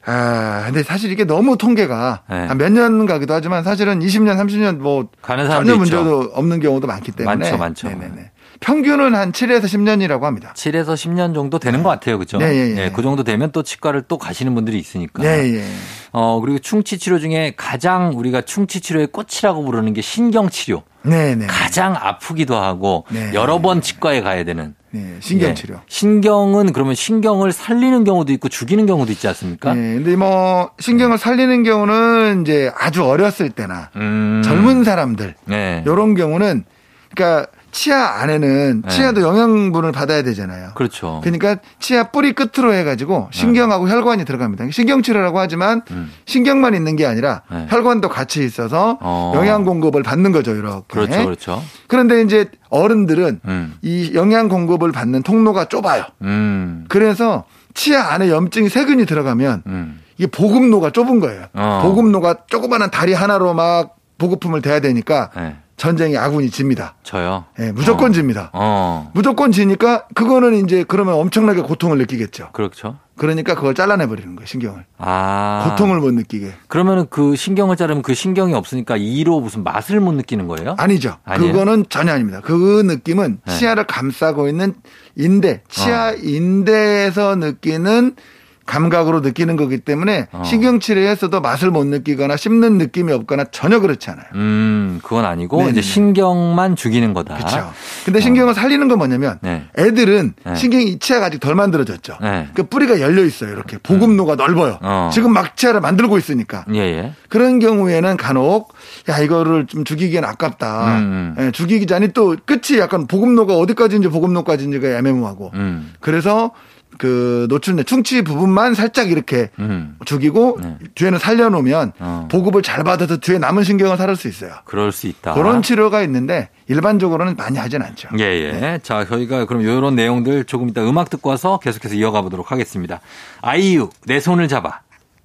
아 근데 사실 이게 너무 통계가 네. 한몇년 가기도 하지만 사실은 20년 30년 뭐 가는 사람도 전혀 있죠. 문제도 없는 경우도 많기 때문에 많죠, 많죠. 네네네. 평균은 한 7에서 10년이라고 합니다. 7에서 10년 정도 되는 것 같아요. 그죠? 네, 예, 예. 그 정도 되면 또 치과를 또 가시는 분들이 있으니까. 네, 예. 어, 그리고 충치 치료 중에 가장 우리가 충치 치료의 꽃이라고 부르는 게 신경 치료. 네, 네. 가장 아프기도 하고 네. 여러 번 치과에 가야 되는. 네, 신경 예. 치료. 신경은 그러면 신경을 살리는 경우도 있고 죽이는 경우도 있지 않습니까? 네, 근데 뭐 신경을 살리는 경우는 이제 아주 어렸을 때나 음. 젊은 사람들 네. 요런 경우는 그러니까 치아 안에는 네. 치아도 영양분을 받아야 되잖아요. 그렇죠. 그러니까 치아 뿌리 끝으로 해가지고 신경하고 혈관이 들어갑니다. 신경치료라고 하지만 음. 신경만 있는 게 아니라 네. 혈관도 같이 있어서 어. 영양 공급을 받는 거죠, 이렇게. 그렇죠. 그렇죠. 그런데 이제 어른들은 음. 이 영양 공급을 받는 통로가 좁아요. 음. 그래서 치아 안에 염증이 세균이 들어가면 음. 이게 보급로가 좁은 거예요. 어. 보급로가 조그마한 다리 하나로 막 보급품을 대야 되니까 네. 전쟁이 아군이 집니다. 저요. 예, 무조건 어. 집니다. 어. 무조건 지니까 그거는 이제 그러면 엄청나게 고통을 느끼겠죠. 그렇죠. 그러니까 그걸 잘라내 버리는 거예요, 신경을. 아. 고통을 못 느끼게. 그러면은 그 신경을 자르면 그 신경이 없으니까 이로 무슨 맛을 못 느끼는 거예요? 아니죠. 아니에요? 그거는 전혀 아닙니다. 그 느낌은 네. 치아를 감싸고 있는 인대, 치아 어. 인대에서 느끼는 감각으로 느끼는 거기 때문에 어. 신경치료에서도 맛을 못 느끼거나 씹는 느낌이 없거나 전혀 그렇지 않아요. 음, 그건 아니고 네네네. 이제 신경만 죽이는 거다. 그렇죠. 근데 신경을 살리는 건 뭐냐면 네. 애들은 네. 신경이 치아가 아직 덜 만들어졌죠. 네. 그 뿌리가 열려 있어요. 이렇게 보급로가 넓어요. 어. 지금 막 치아를 만들고 있으니까. 예, 예. 그런 경우에는 간혹 야 이거를 좀 죽이기엔 아깝다. 음, 예, 죽이기 전에 또 끝이 약간 보급로가 어디까지인지 보급로까지인지가 애매모호하고. 음. 그래서 그 노출된 충치 부분만 살짝 이렇게 음. 죽이고 네. 뒤에는 살려놓으면 어. 보급을 잘 받아서 뒤에 남은 신경을 살릴 수 있어요. 그럴 수 있다. 그런 치료가 있는데 일반적으로는 많이 하진 않죠. 예, 예. 자, 저희가 그럼 이런 내용들 조금 이따 음악 듣고 와서 계속해서 이어가 보도록 하겠습니다. 아이유, 내 손을 잡아.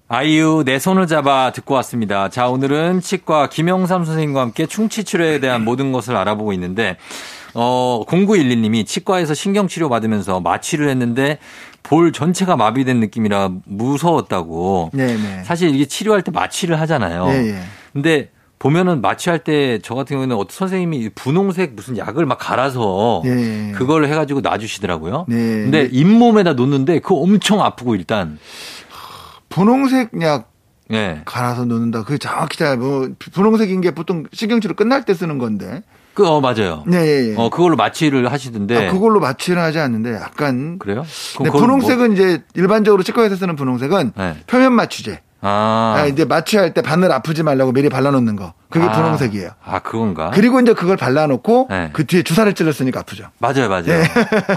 아이유, 내 손을 잡아 듣고 왔습니다. 자, 오늘은 치과 김영삼 선생님과 함께 충치 치료에 대한 모든 것을 알아보고 있는데, 어, 0911님이 치과에서 신경치료 받으면서 마취를 했는데 볼 전체가 마비된 느낌이라 무서웠다고. 네네. 사실 이게 치료할 때 마취를 하잖아요. 예, 예. 근데 보면은 마취할 때 저 같은 경우는 어떤 선생님이 분홍색 무슨 약을 막 갈아서 예. 그걸 해가지고 놔주시더라고요. 네. 근데 잇몸에다 놓는데 그거 엄청 아프고 일단 분홍색 약 예. 갈아서 놓는다. 그게 정확히 잘, 뭐, 분홍색인 게 보통 신경치료 끝날 때 쓰는 건데. 그, 어, 맞아요. 네, 예, 예. 어, 그걸로 마취를 하시던데. 아, 그걸로 마취는 하지 않는데 약간. 그래요? 네, 분홍색은 이제 일반적으로 치과에서 쓰는 분홍색은 뭐- 네. 표면 마취제. 아. 아, 이제 마취할 때 바늘 아프지 말라고 미리 발라놓는 거. 그게 아. 분홍색이에요. 아, 그건가? 그리고 이제 그걸 발라놓고 네. 그 뒤에 주사를 찔렀으니까 아프죠. 맞아요, 맞아요.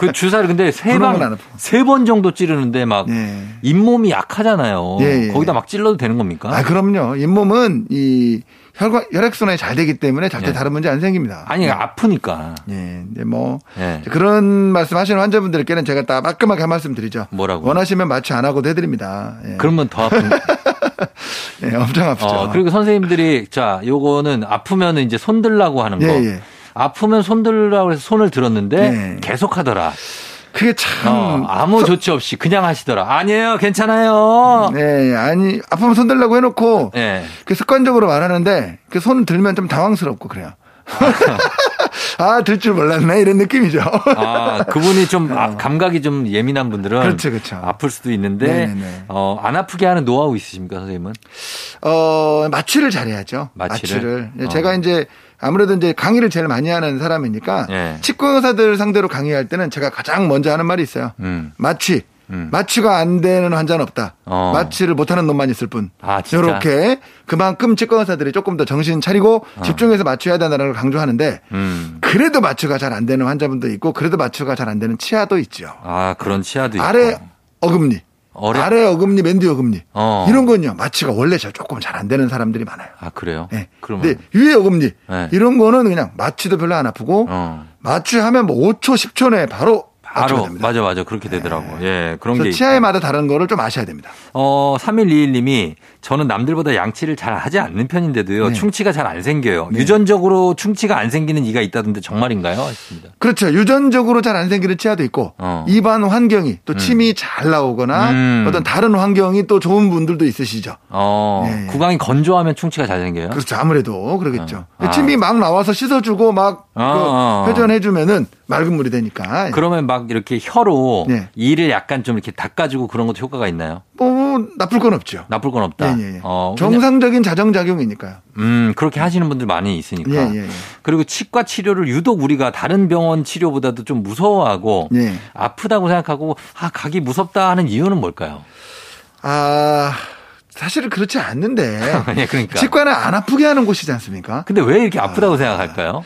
그 주사를 근데 [laughs] 세 방. 세 번 정도 찌르는데 막 예. 잇몸이 약하잖아요. 예, 예. 거기다 막 찔러도 되는 겁니까? 아, 그럼요. 잇몸은 이 혈관, 혈액순환이 잘 되기 때문에 절대 예. 다른 문제 안 생깁니다. 아니, 아프니까. 예, 이제 뭐 예. 그런 말씀하시는 환자분들께는 제가 딱 깔끔하게 한 말씀 드리죠. 뭐라고? 원하시면 마취 안 하고도 해드립니다. 예. 그러면 더 아픈. [laughs] 예, 엄청 아프죠. 어, 그리고 선생님들이 자, 요거는 아프면은 이제 손 들라고 하는 거. 예, 예. 아프면 손 들라고 해서 손을 들었는데 예. 계속 하더라. 그게 참 어, 아무 조치 없이 그냥 하시더라. 아니에요. 괜찮아요. 네, 아니 아프면 손 들라고 해놓고 예. 그 습관적으로 말하는데 그 손 들면 좀 당황스럽고 그래요. [laughs] [laughs] 아, 들 줄 몰랐네 이런 느낌이죠. 아, [laughs] 그분이 좀 아, 감각이 좀 예민한 분들은 그렇죠, 그렇죠. 아플 수도 있는데 네네네. 어, 안 아프게 하는 노하우 있으십니까, 선생님은? 어, 마취를 잘해야죠. 마취를? 어. 제가 이제 아무래도 이제 강의를 제일 많이 하는 사람이니까 예. 치과 의사들 상대로 강의할 때는 제가 가장 먼저 하는 말이 있어요. 음. 마취. 음. 마취가 안 되는 환자는 없다. 어. 마취를 못하는 놈만 있을 뿐. 아, 진짜? 이렇게 그만큼 치과 의사들이 조금 더 정신 차리고 집중해서 마취해야 된다는 걸 강조하는데 음. 그래도 마취가 잘 안 되는 환자분도 있고 그래도 마취가 잘 안 되는 치아도 있죠. 아, 그런 치아도 있고. 아래 어금니, 어려- 아래 어금니, 맨뒤 어금니 어. 이런 건요 마취가 원래 잘 조금 잘 안 되는 사람들이 많아요. 아, 그래요? 네. 그러면 근데 위에 어금니 네. 이런 거는 그냥 마취도 별로 안 아프고 어. 마취하면 뭐 5초, 10초 내에 바로 바로 됩니다. 맞아 맞아 그렇게 되더라고. 예. 그런 게 치아에마다 다른 거를 좀 아셔야 됩니다. 어, 3121 님이 저는 남들보다 양치를 잘 하지 않는 편인데도요. 네. 충치가 잘 안 생겨요. 네. 유전적으로 충치가 안 생기는 이가 있다던데 정말인가요? 하셨습니다. 그렇죠. 유전적으로 잘 안 생기는 치아도 있고 어. 입안 환경이 또 침이 잘 나오거나 음. 어떤 다른 환경이 또 좋은 분들도 있으시죠. 어, 예, 예. 구강이 건조하면 충치가 잘 생겨요? 그렇죠. 아무래도 그러겠죠. 아. 침이 막 나와서 씻어주고 막 어, 어, 어. 그 회전해주면은 맑은 물이 되니까. 그러면 막 이렇게 혀로 네. 이를 약간 좀 이렇게 닦아주고 그런 것도 효과가 있나요? 뭐 나쁠 건 없죠. 나쁠 건 없다. 예, 예, 예. 어, 정상적인 자정 작용이니까요. 음, 그렇게 하시는 분들 많이 있으니까. 예, 예, 예. 그리고 치과 치료를 유독 우리가 다른 병원 치료보다도 좀 무서워하고 예. 아프다고 생각하고 아, 가기 무섭다 하는 이유는 뭘까요? 아, 사실은 그렇지 않는데. [laughs] 예, 그러니까. 치과는 안 아프게 하는 곳이지 않습니까? 근데 왜 이렇게 아프다고 생각할까요?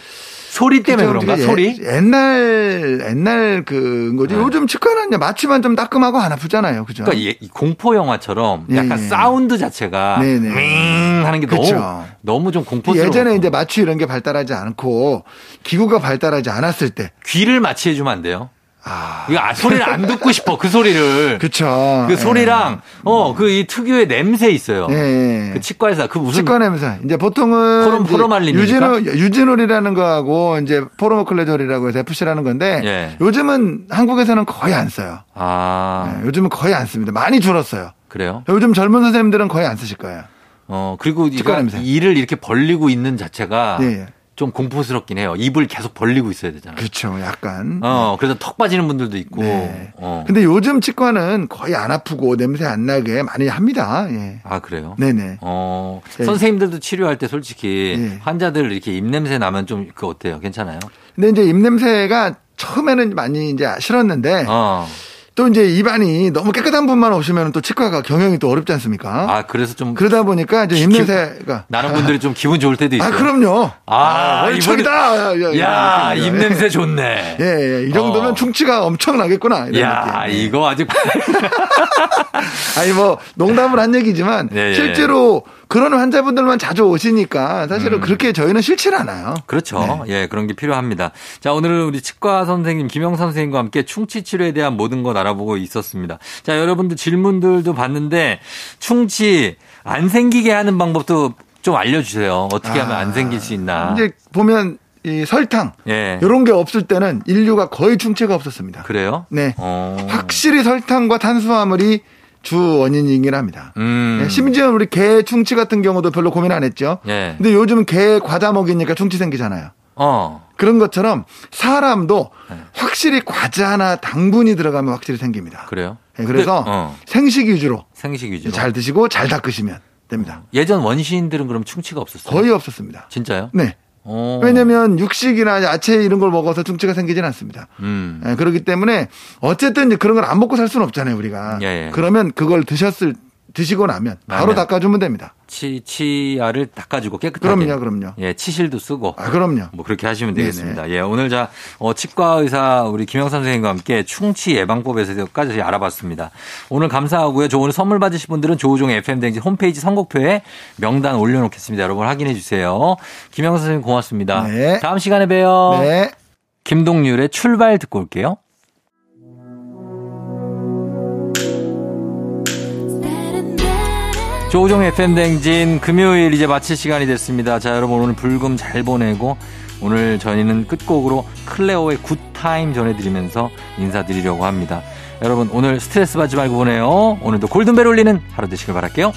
소리 때문에 그죠? 그런가? 예- 소리? 옛날, 옛날 그 거지. 네. 요즘 치과는 마취만 좀 따끔하고 안 아프잖아요. 그죠? 그러니까 예- 이 공포 영화처럼 예, 약간 예. 사운드 자체가 네네. 윙 하는 게 그쵸. 너무 너무 좀 공포스러워. 예전에 이제 마취 이런 게 발달하지 않고 기구가 발달하지 않았을 때. 귀를 마취해 주면 안 돼요? 아. 이거 아, 소리를 안 듣고 싶어. 그 소리를. [laughs] 그쵸. 그 소리랑 어그 이 특유의 냄새 있어요. 예. 예. 그 치과에서 그 무슨 치과 냄새. 이제 보통은 포름- 이제 포름알림입니까? 유진올 유진올이라는 거하고 이제 포르모클레졸이라고 해서 FC라는 건데 예. 요즘은 한국에서는 거의 안 써요. 아 예, 요즘은 거의 안 씁니다. 많이 줄었어요. 그래요? 요즘 젊은 선생님들은 거의 안 쓰실 거예요. 어 그리고 치과 이가 냄새. 이를 이렇게 벌리고 있는 자체가 예, 예. 좀 공포스럽긴 해요. 입을 계속 벌리고 있어야 되잖아요. 그렇죠. 약간. 어, 그래서 턱 빠지는 분들도 있고. 네. 어. 근데 요즘 치과는 거의 안 아프고 냄새 안 나게 많이 합니다. 예. 아, 그래요? 네네. 어, 네. 선생님들도 치료할 때 솔직히 네. 환자들 이렇게 입냄새 나면 좀 그 어때요? 괜찮아요? 근데 이제 입냄새가 처음에는 많이 이제 싫었는데 어. 또 이제 입안이 너무 깨끗한 분만 오시면 또 치과가 경영이 또 어렵지 않습니까? 아, 그래서 좀 그러다 보니까 이제 입냄새가 나는 분들이 좀 기분 좋을 때도 있어요. 아 그럼요. 아, 월척이다. 이번에- 야, 입냄새 좋네. 예, 예. 이 정도면 어. 충치가 엄청 나겠구나. 이런 야, 느낌. 이거 아주 [laughs] 아니 뭐 농담을 한 얘기지만 예, 예. 실제로 그런 환자분들만 자주 오시니까 사실은 음. 그렇게 저희는 싫지는 않아요. 그렇죠. 예, 그런 게 필요합니다. 자, 오늘은 우리 치과 선생님 김영 선생님과 함께 충치 치료에 대한 모든 것 알아보고 있었습니다. 자, 여러분들 질문들도 봤는데 충치 안 생기게 하는 방법도 좀 알려주세요. 어떻게 하면 안 생길 수 있나? 이제 보면 이 설탕 예. 이런 게 없을 때는 인류가 거의 충치가 없었습니다. 그래요? 네. 어. 확실히 설탕과 탄수화물이 주 원인이긴 합니다. 음. 예, 심지어 우리 개 충치 같은 경우도 별로 고민 안 했죠. 예. 근데 요즘은 개 과자 먹이니까 충치 생기잖아요. 어. 그런 것처럼 사람도 네. 확실히 과자나 당분이 들어가면 확실히 생깁니다. 그래요? 예, 그래서 근데, 어. 생식 위주로 생식 위주로. 잘 드시고 잘 닦으시면 됩니다. 예전 원시인들은 그럼 충치가 없었어요? 거의 없었습니다. 진짜요? 네. 어. 왜냐면 육식이나 야채 이런 걸 먹어서 충치가 생기진 않습니다. 음. 예, 그렇기 때문에 어쨌든 이제 그런 걸 안 먹고 살 수는 없잖아요, 우리가. 예, 예. 그러면 그걸 드셨을 드시고 나면 바로. 닦아주면 됩니다. 치, 치아를 닦아주고 깨끗하게. 그럼요, 그럼요. 예, 치실도 쓰고. 아, 그럼요. 뭐 그렇게 하시면 네네. 되겠습니다. 예, 오늘 자 어, 치과 의사 우리 김영선 선생님과 함께 충치 예방법에서까지 알아봤습니다. 오늘 감사하고요. 저 오늘 선물 받으실 분들은 조우종 FM 댕진 홈페이지 선곡표에 명단 올려놓겠습니다. 여러분 확인해 주세요. 김영선 선생님 고맙습니다. 네. 다음 시간에 봬요. 네. 김동률의 출발 듣고 올게요. 조우종 FM 댕진 금요일 이제 마칠 시간이 됐습니다. 자, 여러분 오늘 불금 잘 보내고 오늘 저희는 끝곡으로 클레오의 굿타임 전해드리면서 인사드리려고 합니다. 여러분 오늘 스트레스 받지 말고 보내요. 오늘도 골든벨 울리는 하루 되시길 바랄게요.